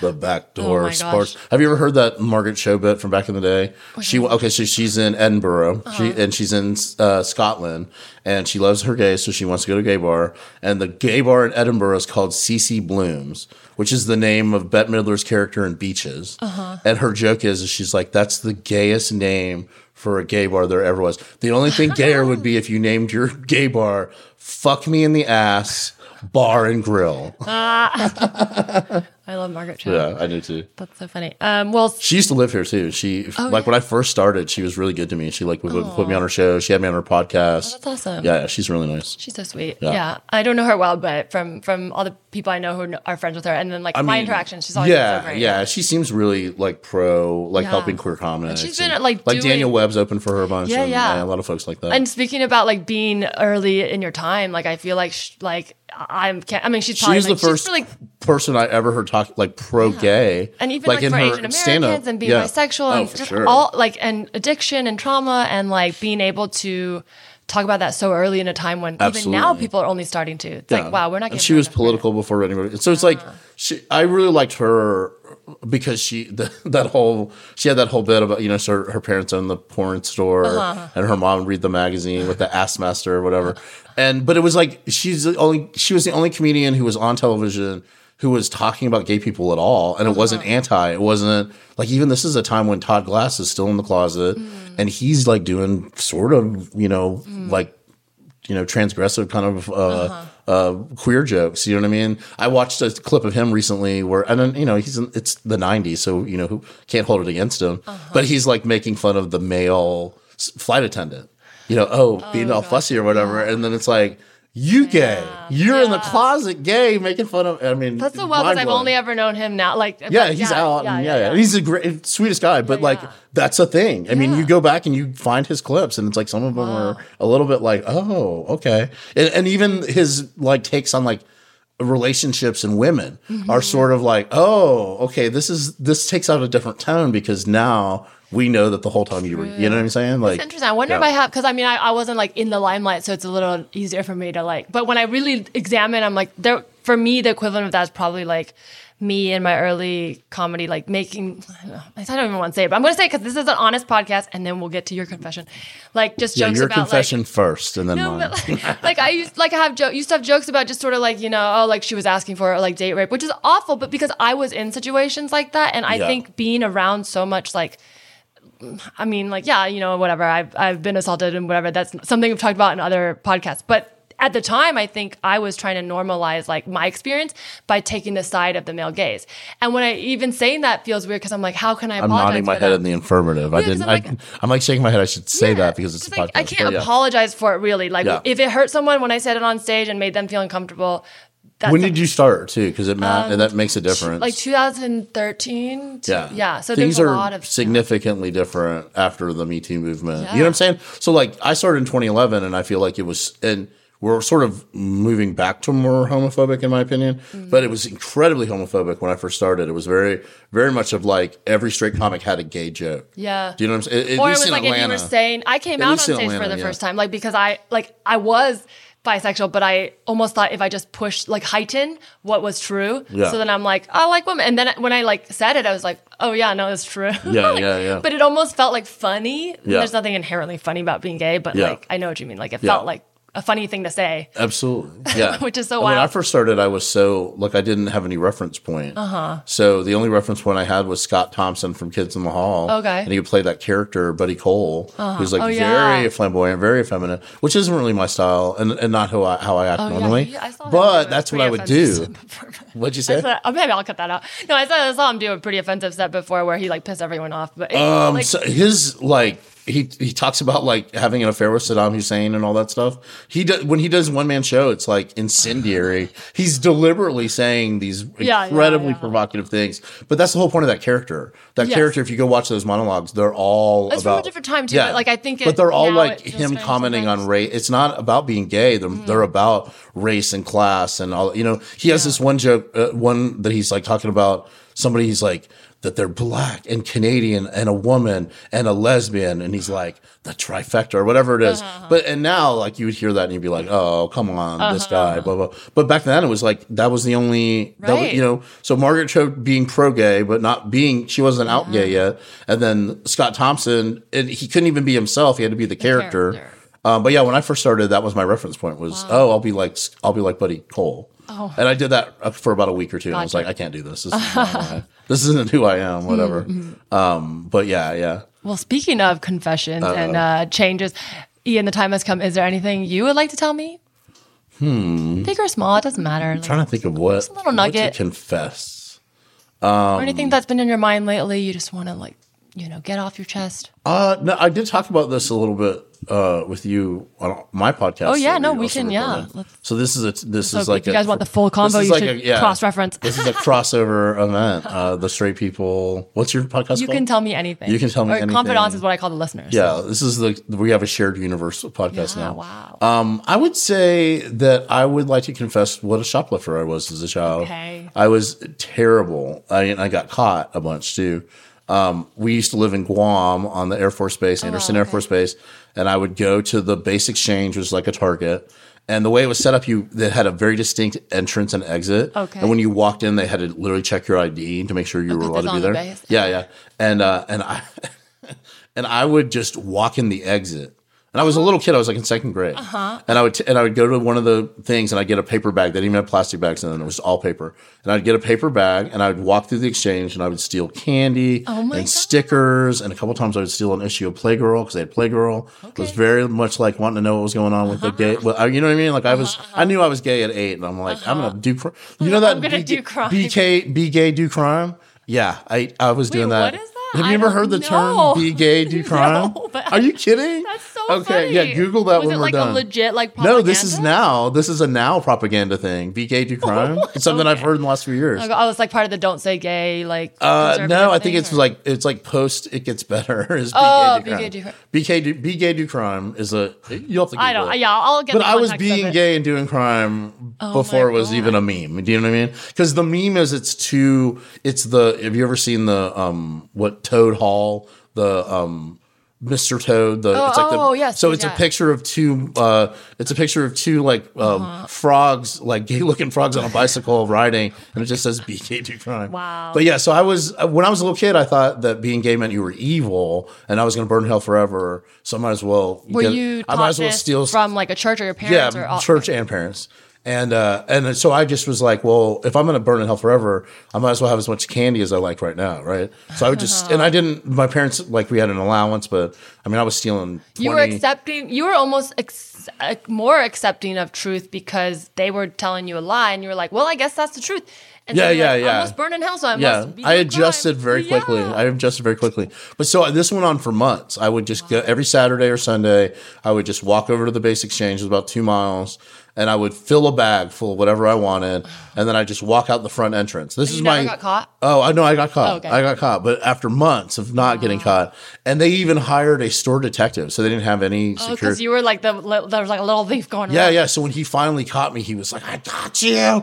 The back Oh door my sports. gosh. Have you ever heard that Margaret Cho bit from back in the day? She okay, so she's in Edinburgh, she Uh-huh. and she's in uh, Scotland, and she loves her gay, so she wants to go to a gay bar. And the gay bar in Edinburgh is called CC Blooms, which is the name of Bette Midler's character in Beaches. Uh-huh. And her joke is, is she's like, that's the gayest name for a gay bar there ever was. The only thing gayer would be if you named your gay bar "Fuck Me in the Ass." Bar and Grill. I love Margaret Cho. Yeah, I do too. That's so funny. Um, well, She used to live here too. She Oh, like when I first started, she was really good to me. She like would, put me on her show. She had me on her podcast. that's awesome. Yeah, yeah, she's really nice. She's so sweet. Yeah. Yeah. I don't know her well, but from from all the people I know who are friends with her, and then like my mean, interactions, she's always yeah, so great. yeah. She seems really like pro, like Yeah. helping queer comics. she's been, and- like, like doing- Daniel Webb's open for her a bunch. Yeah, and, yeah. a lot of folks like that. And speaking about like being early in your time, like I feel like sh- like I'm. Can't, I mean, she's probably she's like, the first She's really, person I ever heard talk like pro gay, and even like, for Asian Americans and being Yeah. bisexual Oh, and for just sure. all like and addiction and trauma and like being able to talk about that so early in a time when even now people are only starting to. It's Yeah. like wow, we're not. And Getting she was political before anybody. So it's like she. I really liked her because she the, that whole she had that whole bit about you know so her, her parents owned the porn store Uh-huh. and her mom would read the magazine with the ass master or whatever. And but it was like she's the only she was the only comedian who was on television who was talking about gay people at all and it wasn't Uh-huh. anti it wasn't like even this is a time when Todd Glass is still in the closet Mm. and he's like doing sort of you know like you know, transgressive kind of uh, uh queer jokes. You know what I mean? I watched a clip of him recently where, and then, you know, he's in, it's the '90s, so you know, who can't hold it against him. But he's like making fun of the male flight attendant. You know, oh, being all fussy or whatever, and then it's like. You gay? You're in the closet, gay, making fun of. I mean, That's so well because I've only ever known him now. Like Yeah, he's out. and Yeah, yeah, yeah. he's a great, sweetest guy. But like, yeah. that's a thing. I mean, you go back and you find his clips, and it's like some of them are a little bit like, oh, okay, and, and even his like takes on like relationships and women Mm-hmm. are sort of like, oh, okay, this is this takes out a different tone because now we know that the whole time you were, you know what I'm saying? Like, It's interesting. I wonder if. I have because I mean I, I wasn't like in the limelight, so it's a little easier for me to like. But when I really examine, I'm like there. For me, the equivalent of that is probably like me in my early comedy, like making. I don't, know, I don't even want to say it, but I'm going to say because this is an honest podcast, and then we'll get to your confession. Like just yeah, your about confession like. first, and then No, mine. but like, like I used like I have jo- used to have jokes about just sort of like you know oh like she was asking for like date rape, which is awful, but because I was in situations like that, and I Yeah. think being around so much like I mean, like, yeah, you know, whatever. I've I've been assaulted and whatever. That's something we've talked about in other podcasts. But at the time, I think I was trying to normalize like my experience by taking the side of the male gaze. And when I even saying that feels weird because I'm like, how can I? I'm nodding my head that? in the affirmative. I 'cause didn't. I'm like- I'm like shaking my head. I should say Yeah, that because it's a 'cause, podcast. I can't yeah. apologize for it really. Like Yeah. if it hurt someone when I said it on stage and made them feel uncomfortable, when did you start too? Because it ma- that makes a difference. like 2013. to- yeah, yeah. So things there's a are lot of significantly different after the Me Too movement. You know what I'm saying? So like, I started in 2011, and I feel like it was and. We're sort of moving back to more homophobic, in my opinion, Mm-hmm. but it was incredibly homophobic when I first started. It was very, very much of like every straight comic had a gay joke. Yeah. Do you know what I'm saying? At or it was like if you Atlanta. were saying I came At out on stage for the yeah. first time, like because I like I was bisexual, but I almost thought if I just pushed like heighten what was true. Yeah. So then I'm like, I like women. And then when I like said it, I was like, oh yeah, no, it's true. Yeah, Like, yeah, yeah. But it almost felt like funny. Yeah. There's nothing inherently funny about being gay, but Yeah. like I know what you mean. Like it Yeah. felt like a funny thing to say. Absolutely. Yeah. Which is so When I first started, I was so like I didn't have any reference point. Uh-huh. So the only reference point I had was Scott Thompson from Kids in the Hall. Okay. And he would play that character, Buddy Cole, who's like Oh, very yeah. flamboyant, very effeminate, which isn't really my style and, and not how I how I act Oh, yeah, normally. he- I saw but that's what I would do. What'd you say? oh, maybe I'll cut that out. No, I saw, I saw him do a pretty offensive set before where he like pissed everyone off. But Um, like, so his like he he talks about like having an affair with Saddam Hussein and all that stuff. He does when he does one man show, it's like incendiary. He's deliberately saying these Yeah, yeah, incredibly yeah. provocative things. But that's the whole point of that character. That Yes. character, if you go watch those monologues, they're all It's from about a different time, too, but, like, I think but they're all like him commenting on sometimes. Race. It's not about being gay. They're, they're about race and class and all. You know, he has this one joke, uh, one that he's like talking about somebody. He's like that they're black and Canadian and a woman and a lesbian, and he's like the trifecta or whatever it is. Uh-huh. But and now like you would hear that and you'd be like, oh come on, this guy, blah blah. But back then it was like that was the only that was, you know. So Margaret Cho being pro gay, but not being she wasn't out gay yet, and then Scott Thompson, and he couldn't even be himself. He had to be the character. character. Um, but yeah, when I first started, that was my reference point. Was oh, I'll be like I'll be like Buddy Cole. Oh. And I did that uh, for about a week or two. And I was like, I can't do this. This, is not my- this isn't who I am. Whatever. Mm-hmm. Um, but yeah, yeah. Well, speaking of confessions and uh, changes, Ian, the time has come. Is there anything you would like to tell me? Hmm. Big or small, it doesn't matter. Like, trying to think of what Just a little nugget. confess. or anything that's been in your mind lately, you just want to like, you know, get off your chest. Uh, no, I did talk about this a little bit uh, with you on my podcast. Oh, yeah, no, we can, yeah. Let's- So this is a this So is like if you a- guys want the full combo, you like should yeah. cross-reference. This is a crossover event. Uh, the straight people. What's your podcast? You called? can tell me anything. You can tell me or anything. Confidence is what I call the listeners. Yeah, this is the we have a shared universe podcast Yeah, now. wow. Um, I would say that I would like to confess what a shoplifter I was as a child. Okay. I was terrible. I I got caught a bunch too. Um, we used to live in Guam on the Air Force Base, Andersen Air Oh, okay. Force Base, and I would go to the base exchange, which was like a Target. And the way it was set up, you that had a very distinct entrance and exit. Okay. And when you walked in, they had to literally check your ID to make sure you were allowed to be there. base. Yeah, yeah. And uh, and I and I would just walk in the exit. And I was a little kid. I was like in second grade. Uh-huh. And I would t- and I would go to one of the things, and I'd get a paper bag. They didn't even have plastic bags, and then it was all paper. And I'd get a paper bag, and I would walk through the exchange, and I would steal candy Oh and God. stickers, and a couple times I would steal an issue of Playgirl because they had Playgirl. It was very much like wanting to know what was going on with the gay. Uh-huh. Well, I- you know what I mean? Like I was, uh-huh, uh-huh. I knew I was gay at eight, and I'm like, I'm gonna do. Cr- you know that I'm gonna do crime. BK, be gay, do crime. Yeah, I I was doing that. what is that? Have you I ever heard the know. term "be gay, do crime"? No, Are you kidding? So okay. funny. Yeah, Google that Was when it we're like done. a legit like no, this is now. This is a now propaganda thing. Be gay, do crime. It's something I've heard in the last few years. I go- I was like part of the "Don't Say Gay" like. Uh, no, I think it's or- like it's like post. It gets better. Is Oh, be gay, do be gay, do crime. Be gay, do, be gay, do crime is a. You have to. I don't. it. Yeah, I'll get. But I was being gay and doing crime Oh before it was God. even a meme. Do you know what I mean? Because the meme is it's too. It's the. Have you ever seen the um what Toad Hall the um. Mr. Toad, the Oh, it's like the, oh, yes, so it's a picture of two uh it's a picture of two like um Uh-huh. frogs, like gay looking frogs on a bicycle riding, and it just says be gay do crime. Wow. But yeah, so I was uh, when I was a little kid, I thought that being gay meant you were evil and I was gonna burn hell forever. So I might as well Were get- you I might as well steal from like a church or your parents? or yeah, all- church and parents. And uh, and so I just was like, well, if I'm going to burn in hell forever, I might as well have as much candy as I like right now, right? So I would just, and I didn't. My parents like we had an allowance, but I mean, I was stealing. 20, you were accepting. You were almost ex- more accepting of truth because they were telling you a lie, and you were like, "Well, I guess that's the truth." And Yeah, you're yeah, like, yeah. Almost burned in hell, so I yeah, I adjusted crime. very quickly. Yeah. I adjusted very quickly. But so this went on for months. I would just go every Saturday or Sunday. I would just walk over to the base exchange, it was about two miles, and I would fill a bag full of whatever I wanted, and then I just walk out the front entrance. This You is my got caught? Oh, I know I got caught. Oh, okay. I got caught, but after months of not getting caught, and they even hired a store detective, so they didn't have any Security. Oh, because you were like the there was like a little thief going Yeah, around. yeah. So when he finally caught me, he was like, I got you. I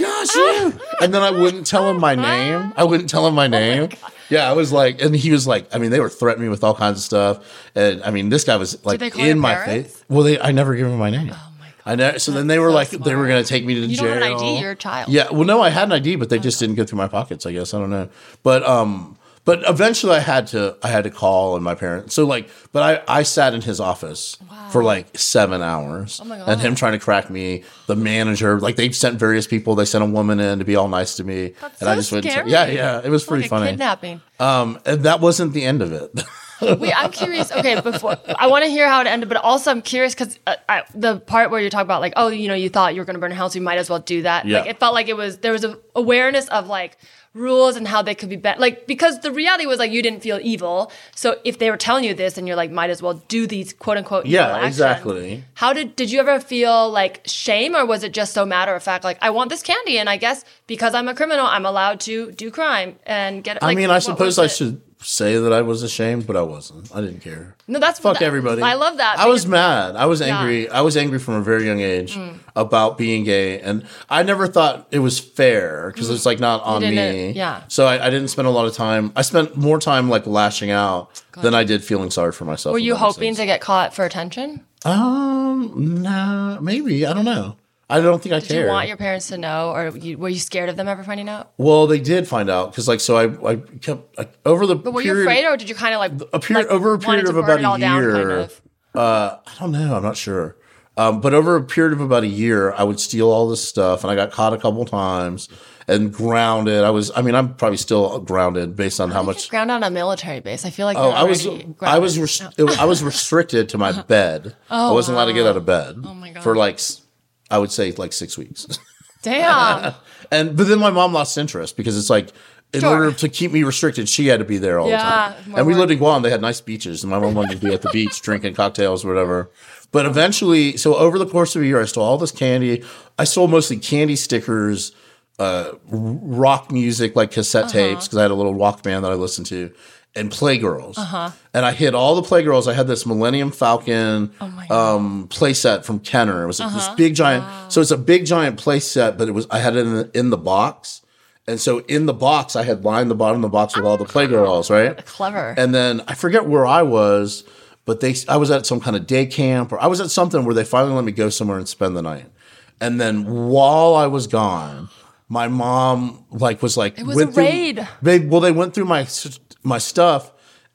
got you. Oh, and then I wouldn't tell him my name. I wouldn't tell him Oh my name. yeah, I was like, and he was like, I mean, they were threatening me with all kinds of stuff. And I mean, this guy was like in my face. Well, they, I never gave him my name. Oh. Oh. I know. so then they were so like, they were going to take me to You jail. don't have an ID, you're a child. Yeah. Well, no, I had an ID, but they just didn't go through my pockets, I guess. I don't know. But, um, but eventually I had to, I had to call and my parents. So like, but I, I sat in his office for like seven hours Oh my and him trying to crack me, the manager, like they sent various people. They sent a woman in to be all nice to me. That's and I so just wouldn't. scary. yeah. Yeah. It was pretty like funny. kidnapping. Um, and that wasn't the end of it. Wait, I'm curious. Okay, before I want to hear how it ended, but also I'm curious because uh, the part where you talk about like, oh, you know, you thought you were going to burn a house, you might as well do that. Yeah. Like it felt like it was there was a awareness of like rules and how they could be better. Like because the reality was like you didn't feel evil, so if they were telling you this, and you're like, might as well do these quote unquote. Yeah, exactly. How did did you ever feel like shame, or was it just so matter of fact? Like I want this candy, and I guess because I'm a criminal, I'm allowed to do crime and get. I mean, I suppose I should say that I was ashamed, but I wasn't. I didn't care. No, that's Fuck that- everybody. I love that. I was mad. I was angry. I was angry from a very young age Mm. about being gay, and I never thought it was fair because it's like not on me. yeah. So I, I didn't spend a lot of time. I spent more time like lashing out than I did feeling sorry for myself. Were you hoping to get caught for attention? Um, nah, maybe. I don't know. I don't think I care. Did care. you want your parents to know, or you, were you scared of them ever finding out? well, they did find out because, like, so I, I kept like, over the. But were you afraid, or did you kind of like a period like, over a period of about a down, year. kind of? Uh, I don't know. I'm not sure. Um, but over a period of about a year, I would steal all this stuff, and I got caught a couple times and grounded. I was. I mean, I'm probably still grounded based on how much. ground on a military base? I feel like Oh, I was. I was. grounded. Was- I was restricted to my bed. Oh, I wasn't allowed to get out of bed. Oh my God. For like, I would say like six weeks. Damn. And but then my mom lost interest because it's like in Sure. order to keep me restricted, she had to be there all Yeah, the time. And we lived in Guam; they had nice beaches, and my mom wanted to be at the beach drinking cocktails or whatever. But eventually, so over the course of a year, I stole all this candy. I stole mostly candy stickers, uh, rock music like cassette Uh-huh. tapes because I had a little Walkman that I listened to. And Playgirls, Uh-huh. and I hid all the Playgirls. I had this Millennium Falcon Oh. Uh-huh. um, playset from Kenner. It was like this big giant. So it's a big giant playset, but it was I had it in the, in the box, and so in the box I had lined the bottom of the box with all the Playgirls, right? Clever. And then I forget where I was, but they I was at some kind of day camp or I was at something where they finally let me go somewhere and spend the night. And then while I was gone, my mom like was like it was a raid. They well they went through my my stuff,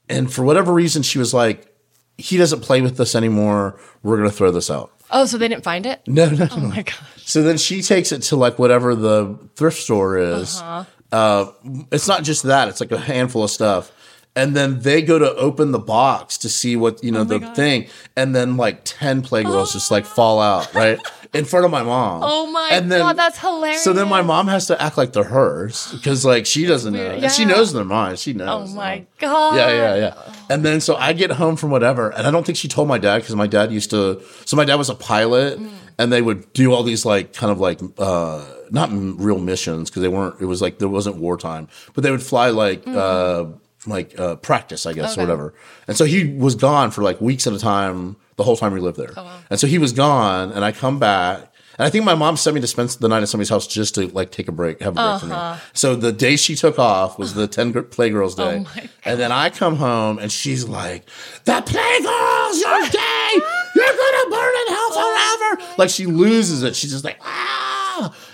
and for whatever reason she was like, he doesn't play with this anymore. We're gonna throw this out. oh, so they didn't find it? No, no, Oh my gosh. so then she takes it to like whatever the thrift store is. Uh-huh. uh it's not just that; it's like a handful of stuff. And then they go to open the box to see what you know the thing, and then like ten playgirls just like fall out right in front of my mom. Oh my and then, God, that's hilarious. So then my mom has to act like they're hers because like she doesn't know, and she knows they're mine. She knows. Oh my god. Yeah, yeah, yeah. And then so I get home from whatever, and I don't think she told my dad because my dad used to. So my dad was a pilot, Mm. and they would do all these like kind of like uh not real missions because they weren't. It was like there wasn't wartime, but they would fly like uh like uh practice, I guess, Mm. Okay. or whatever. And so he was gone for like weeks at a time the whole time we lived there. Oh, wow. And so he was gone, and I come back. And I think my mom sent me to spend the night at somebody's house just to like take a break, have a break from Uh-huh. me. So the day she took off was the 10 Playgirls day. Oh and then I come home and she's like, The Playgirls, you're gay! You're gonna burn in hell forever! Like she loses it. She's just like, ah!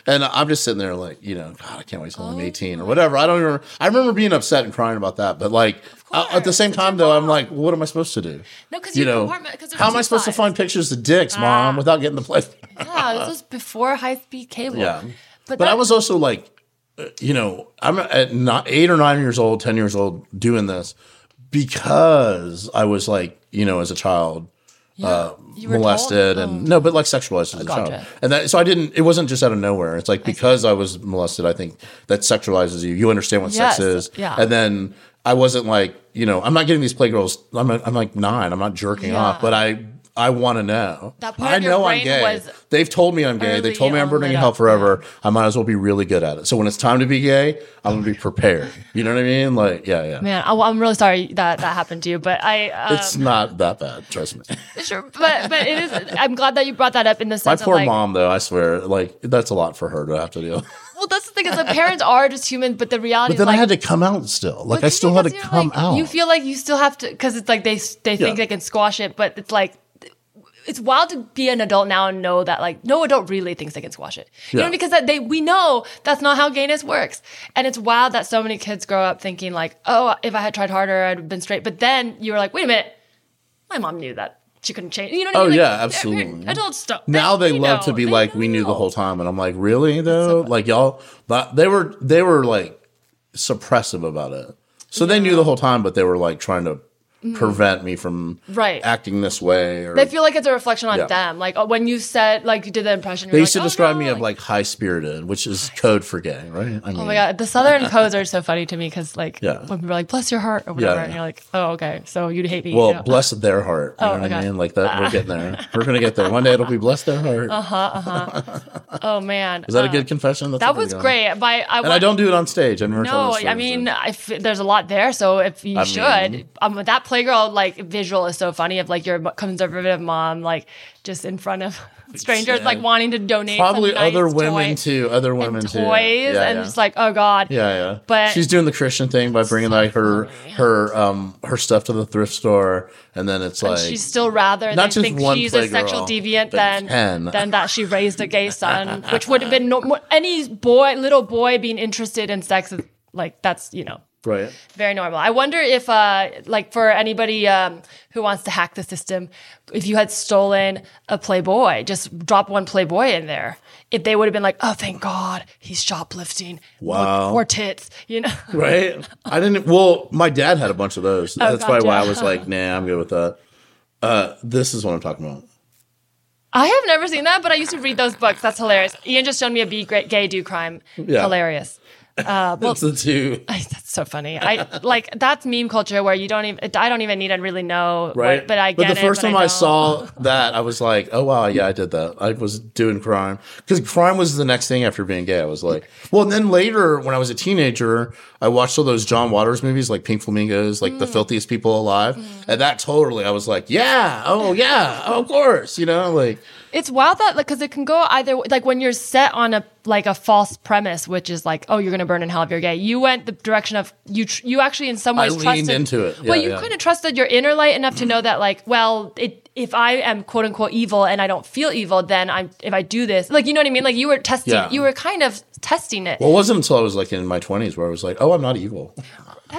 And I'm just sitting there like, you know, God, I can't wait till I'm 18 or whatever. I don't remember. I remember being upset and crying about that. But like, uh, at the same time though, I'm like, what am I supposed to do? No, because You know, how am I supposed to find pictures of dicks, mom, without getting the play? Yeah, this was before high speed cable. Yeah. But, But I was also like, uh, you know, I'm at not eight or nine years old, 10 years old doing this because I was like, you know, as a child, uh, molested told? Oh. and no, but like sexualized as a Gotcha. child. And that so I didn't. It wasn't just out of nowhere. It's like because I, was molested, I think that sexualizes you. You understand what Yes, sex is. yeah. And then I wasn't like you know I'm not getting these playgirls. I'm a, I'm like nine. I'm not jerking Yeah. off, but I. I want to know. That part I of your know I'm gay. was They've told me I'm gay. They told me I'm burning in hell up, forever. I might as well be really good at it. So when it's time to be gay, I'm gonna be prepared. You know what I mean? Like, yeah, yeah. Man, I, I'm really sorry that that happened to you, but I. Um, It's not that bad. Trust me. sure, but but it is. I'm glad that you brought that up in the My sense poor of like, My poor mom, though, I swear, like that's a lot for her to have to deal. well, that's the thing is, the parents are just human, but the reality But then is like. I had to come out still. Like But I still had to you're, come like, out. You feel like you still have to because it's like they they think Yeah. they can squash it, but it's like it's wild to be an adult now and know that like no adult really thinks they can squash it. You Yeah. know because that they we know that's not how gayness works, and it's wild that so many kids grow up thinking like oh if I had tried harder I'd have been straight, but then you were like wait a minute, my mom knew that she couldn't change. You know what I Oh, mean? Like, yeah, absolutely. Adults stuff. now they, love know. to be They like we knew the whole time, and I'm like, really though? like y'all, but they were they were like suppressive about it. So they knew the whole time, but they were like trying to prevent me from Mm-hmm. Right. acting this way. Or They feel like it's a reflection on Yeah. them. Like uh, when you said, like you did the impression. they used to like, "Oh, describe no," me of like high spirited, which is code for gay, right? I mean, Oh my god, the Southern codes are so funny to me because like Yeah. when people are like "bless your heart" or whatever, Yeah. and you're like, "Oh, okay, so you'd hate me." Well, you know? bless their heart. You Oh, know what I mean? Like that, we're getting there. We're gonna get there. One day it'll be bless their heart. Uh-huh. Uh huh. Oh man, Is that a Uh, good confession? That's that was great. But I, And I don't do it on stage. I never No, I mean, so. I f- there's a lot there. So if you I should, mean- um, that playgirl like visual is so funny of like your conservative mom like just in front of strangers Yeah. like wanting to donate probably nice other women too. Other women and too. toys Yeah, and yeah. just like oh god Yeah, yeah. But- she's doing the Christian thing by bringing like her her um her stuff to the thrift store, and then it's like she's still rather Not than just think one she's a sexual deviant than than that she raised a gay son, which would have been no, any boy, little boy being interested in sex is like that's you know right. very normal. I wonder if uh like for anybody um who wants to hack the system, if you had stolen a Playboy, just drop one Playboy in there. If they would have been like, oh, thank God, he's shoplifting. Wow. Poor tits, you know. Right. I didn't. Well, my dad had a bunch of those. That's probably why I Oh, was like, nah, I'm good with that. Uh, this is what I'm talking about. I have never seen that, but I used to read those books. That's hilarious. Ian just showed me a be great gay do crime. Yeah. Hilarious. Uh, well, That's the two. I- that's so funny. I like that's meme culture where you don't even. I don't even need to really know. what- Right. but I get But the first but time I, don't. saw that, I was like, oh, wow, yeah, I did that. I was doing crime. Because crime was the next thing after being gay. I was like, well, and then later, when I was a teenager, I watched all those John Waters movies, like Pink Flamingos, like The Mm. Filthiest People Alive. And that totally, I was like, yeah, oh, yeah, of course. You know, like, It's wild that like because it can go either like when you're set on a like a false premise, which is like oh you're gonna burn in hell if you're gay. You went the direction of you tr- you actually in some I ways leaned trusted into it. well, you yeah. kind of trusted your inner light enough to know that like well it if I am quote unquote evil and I don't feel evil, then I'm if I do this like you know what I mean like you were testing Yeah. you were kind of testing it. well, it wasn't until I was like in my 20s where I was like, oh, I'm not evil.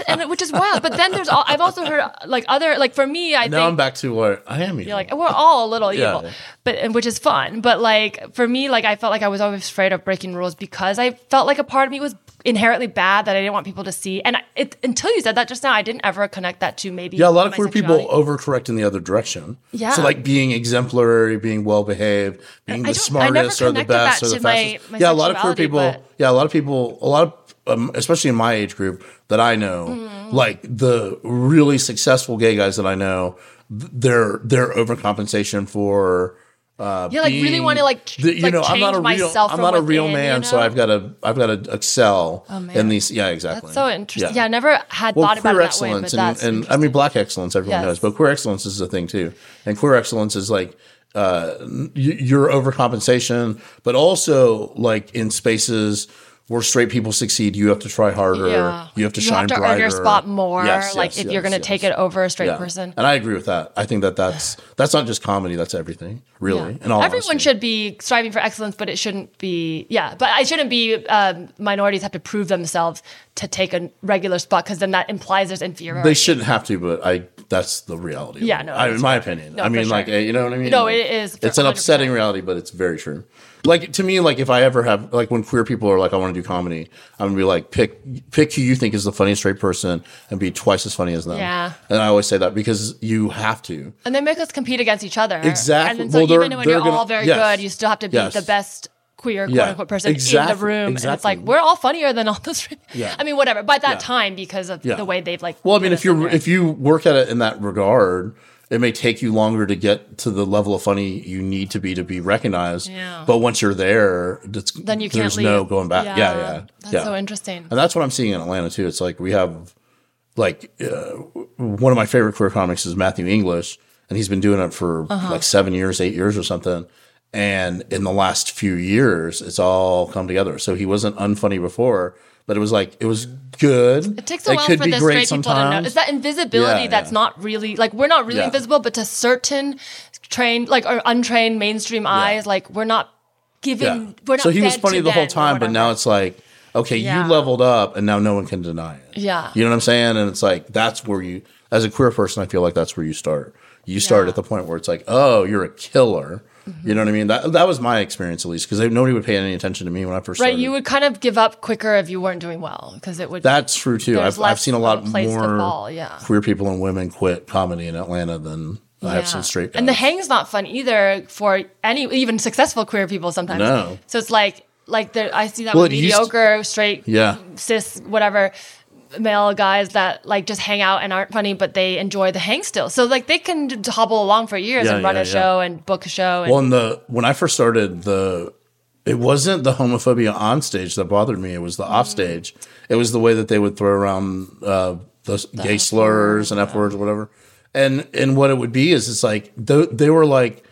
And which is wild. But then there's all, I've also heard like other like for me I Now think I'm back to what I am evil. You're like we're all a little Yeah. evil, but and which is fun. But like for me, like I felt like I was always afraid of breaking rules because I felt like a part of me was inherently bad that I didn't want people to see. And it, until you said that just now, I didn't ever connect that to maybe Yeah, a lot of queer people overcorrect in the other direction. Yeah. So like being exemplary, being well behaved, being I the don't- I never smartest or the best or the to my- fastest. my yeah, a lot of queer people. Yeah, a lot of people. A lot of. Um, especially in my age group that I know, Mm-hmm. like the really successful gay guys that I know, th- their their overcompensation for uh, Yeah, like, really being- wanna, like, the- you like, know, I'm not a change real, myself I'm not a real within, you man, so know? Oh, I've got to, I've got to excel man. in these. Yeah, exactly. That's so interesting. Yeah, I never had thought about it that way, but and, that's and I mean black excellence everyone Yes. knows, but queer excellence is a thing too. And queer excellence is like uh, y- your overcompensation, but also like in spaces where straight people succeed, you have to try harder. Yeah. You have to shine brighter. You shine have to brighter. earn your spot more. Yes, like yes, if you're going to take it over a straight Yeah. person. And I agree with that. I think that that's that's not just comedy. That's everything, really. All Everyone honesty. should be striving for excellence, but it shouldn't be. Yeah, but I shouldn't be. Um, minorities have to prove themselves to take a regular spot because then that implies there's inferiority. They shouldn't have to, but I that's the reality. Yeah, no, I, in my right. opinion. No, I mean, sure. like, eh, you know what I mean? No, Like, it is It's an 100%. upsetting reality, but it's very true. Like to me, like if I ever have like when queer people are like, I want to do comedy, I'm gonna be like, pick pick who you think is the funniest straight person and be twice as funny as them. Yeah. And I always say that because you have to. And they make us compete against each other. Exactly. And then so Well, even when you're gonna- all very yes. good, you still have to be Yes. the best queer quote Yeah. unquote person in the room. Exactly. And it's like we're all funnier than all those. Yeah. I mean, whatever. By that Yeah. time, because of Yeah. the way they've like. Well, I mean, if you're if you work at it in that regard, it may take you longer to get to the level of funny you need to be to be recognized. Yeah. But once you're there, it's, then you can't there's leave. no going back. Yeah, yeah. That's yeah. so interesting. And that's what I'm seeing in Atlanta too. It's like we have like uh, one of my favorite queer comics is Matthew English, and he's been doing it for Uh-huh. like seven years, eight years or something. And in the last few years, it's all come together. So he wasn't unfunny before, but it was like it was good. It takes a while for the straight people to know. It's that invisibility Yeah, that's yeah. not really like we're not really Yeah. invisible, but to certain trained like or untrained mainstream eyes, like we're not giving. Yeah. We're not so he was funny the whole time, but now it's like, okay, Yeah. you leveled up, and now no one can deny it. Yeah. you know what I'm saying? And it's like that's where you, as a queer person, I feel like that's where you start. You start Yeah. at the point where it's like, oh, you're a killer. You know what I mean? That that was my experience at least because nobody would pay any attention to me when I first right. started. You would kind of give up quicker if you weren't doing well because it would. That's true too. I've, I've seen a lot more yeah. queer people and women quit comedy in Atlanta than I have seen straight guys. And the hang's not fun either for any even successful queer people sometimes. No. So it's like like there I see that Well, with it used- mediocre straight Yeah. cis whatever male guys that like just hang out and aren't funny but they enjoy the hang still. So like they can d- hobble along for years Yeah, and run yeah, a yeah. show and book a show and Well, and the when I first started, the it wasn't the homophobia on stage that bothered me. It was the off stage. It was the way that they would throw around uh, the, gay slurs and f words or whatever. And and what it would be is it's like th- they were like,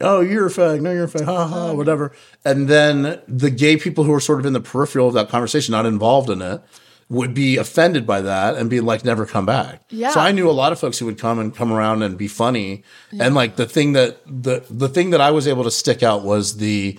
"Oh, you're a fag. No, you're a fag. Ha ha, whatever." And then the gay people who were sort of in the peripheral of that conversation, not involved in it. Would be offended by that and be like, never come back. Yeah. So I knew a lot of folks who would come and come around and be funny. And like the thing that the the thing that I was able to stick out was the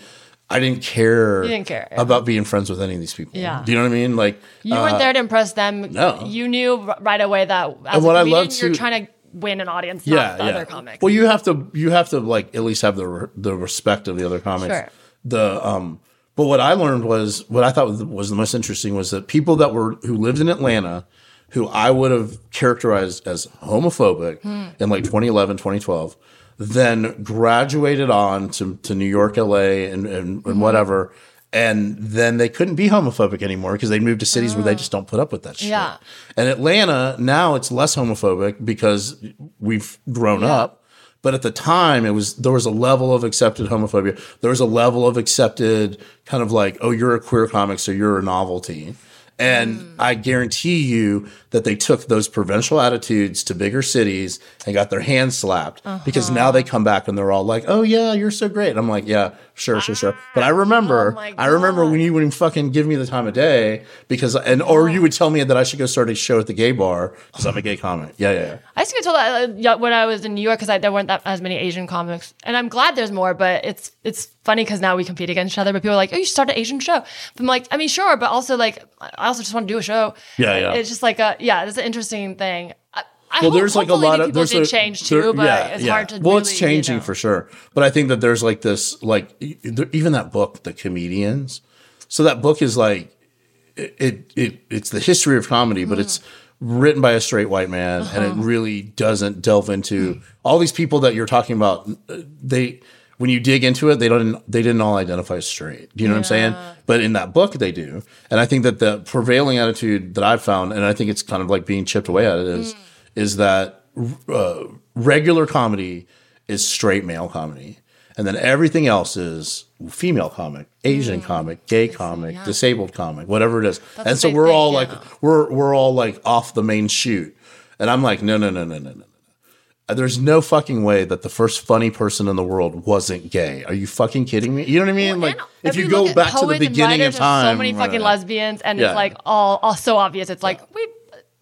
I didn't care, You didn't care, about being friends with any of these people. Yeah. Do you know what I mean? Like you uh, weren't there to impress them. no. You knew right away that as And what a I comedian, love you're trying to win an audience, yeah, yeah. other comics. Well, you have to you have to like at least have the the respect of the other comics. Sure. The um but what I learned was what I thought was, the most interesting was that people that were who lived in Atlanta who I would have characterized as homophobic Hmm. in like 2011, 2012, then graduated on to, to New York, LA, and, and, Mm-hmm. and whatever. And then they couldn't be homophobic anymore because they moved to cities where they just don't put up with that shit. Yeah. And Atlanta, now it's less homophobic because we've grown up. But at the time, it was there was a level of accepted homophobia. There was a level of accepted kind of like, oh, you're a queer comic, so you're a novelty. And Mm. I guarantee you that they took those provincial attitudes to bigger cities and got their hands slapped because Uh-huh. now they come back and they're all like, "Oh yeah, you're so great." And I'm like, "Yeah, sure, sure, sure." But I remember, Oh I remember when you wouldn't fucking give me the time of day because, and or you would tell me that I should go start a show at the gay bar because I'm a gay comic. Yeah, yeah, yeah. I used to get told that uh, when I was in New York because there weren't that as many Asian comics, and I'm glad there's more. But it's it's funny because now we compete against each other. But people are like, "Oh, you start an Asian show." But I'm like, I mean, sure, but also like, I also just want to do a show. Yeah, yeah. It's just like a yeah, it's an interesting thing. I, I well, hope, there's like a lot of there's did a, change there- too, but yeah, it's yeah. hard to. Do. Well, really, it's changing you know. for sure, but I think that there's like this like even that book, The Comedians. So that book is like it it, it it's the history of comedy, but it's written by a straight white man, and Uh-huh. it really doesn't delve into all these people that you're talking about. uh, They when you dig into it, they don't they didn't all identify as straight. Do you know what I'm saying? But in that book, they do, and I think that the prevailing attitude that I've found, and I think it's kind of like being chipped away at it, is is that uh, regular comedy is straight male comedy. And then everything else is female comic, Asian comic, gay comic, disabled comic, whatever it is. and so we're all yeah. like we're we're all like off the main shoot. And I'm like, no, no, no, no, no, no. There's no fucking way that the first funny person in the world wasn't gay. Are you fucking kidding me? You know what I mean? like, And if you go back to the beginning of time, so many right. fucking lesbians, and Yeah. it's like all, all so obvious. It's like we.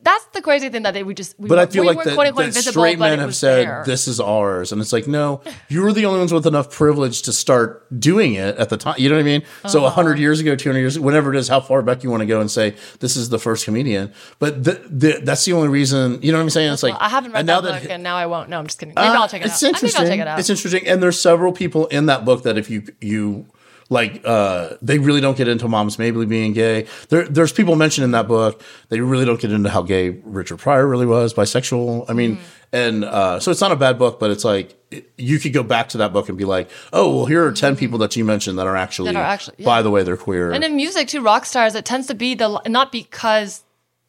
That's the crazy thing that they we just. We, But I feel we like were that, quote invisible, straight men have said there. this is ours, and it's like no, you were the only ones with enough privilege to start doing it at the time. You know what I mean? So Uh-huh. a hundred years ago, two hundred years, whenever it is, how far back you want to go and say this is the first comedian. But the, the, that's the only reason. You know what I'm saying? It's like Well, I haven't read and that book, that and now I won't. No, I'm just kidding. Maybe uh, I'll check it it's out. I think interesting. I'll check it out. It's interesting, and there's several people in that book that if you you like, uh, they really don't get into Moms Mabley being gay. There, there's people mentioned in that book. They really don't get into how gay Richard Pryor really was, bisexual. I mean, Mm-hmm. and uh, so it's not a bad book, but it's like it- you could go back to that book and be like, oh, well, here are ten people that you mentioned that are actually, Mm-hmm. That are actually- yeah. by the way, they're queer. And in music too, rock stars, it tends to be the not because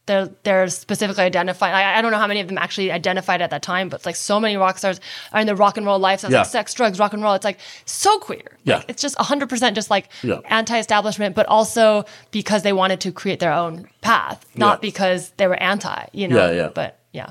they're they're specifically identified. I, I don't know how many of them actually identified at that time, but like so many rock stars are in the rock and roll lifestyle, Yeah. like sex, drugs, rock and roll. It's like so queer. Yeah. Like, it's just hundred percent just like Yeah. anti-establishment, but also because they wanted to create their own path, not Yeah. because they were anti. You know. Yeah, yeah. But yeah.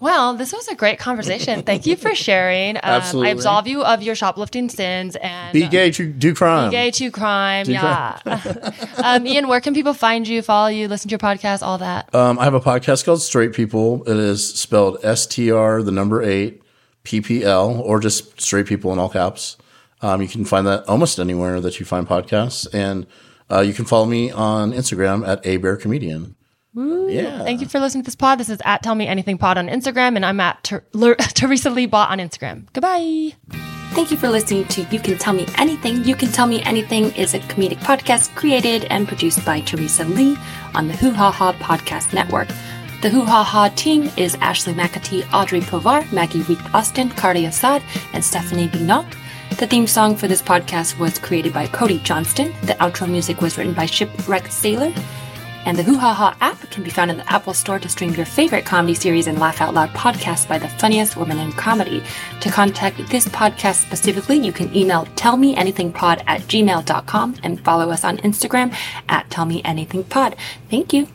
Well, this was a great conversation. Thank you for sharing. Um, Absolutely. I absolve you of your shoplifting sins and be gay, to do crime. Be gay to crime, yeah. crime. um, Ian, where can people find you, follow you, listen to your podcast, all that? Um, I have a podcast called Straight People. It is spelled S T R, the number eight, P P L, or just Straight People in all caps. Um, you can find that almost anywhere that you find podcasts. And uh, you can follow me on Instagram at A Bear Comedian. Yeah. Thank you for listening to this pod. This is at Tell Me Anything Pod on Instagram, and I'm at Ter- Ler- Teresa Lee Bot on Instagram. Goodbye. Thank you for listening to You Can Tell Me Anything. You Can Tell Me Anything is a comedic podcast created and produced by Teresa Lee on the Hoo Ha Ha Podcast Network. The Hoo Ha Ha team is Ashley McAtee, Audrey Povar, Maggie Reed Austin, Cardi Assad, and Stephanie Bignot. The theme song for this podcast was created by Cody Johnston. The outro music was written by Shipwrecked Sailor. And the Hoo Ha Ha app can be found in the Apple Store to stream your favorite comedy series and laugh out loud podcasts by the funniest women in comedy. To contact this podcast specifically, you can email tellmeanythingpod at gmail.com and follow us on Instagram at tellmeanythingpod. Thank you.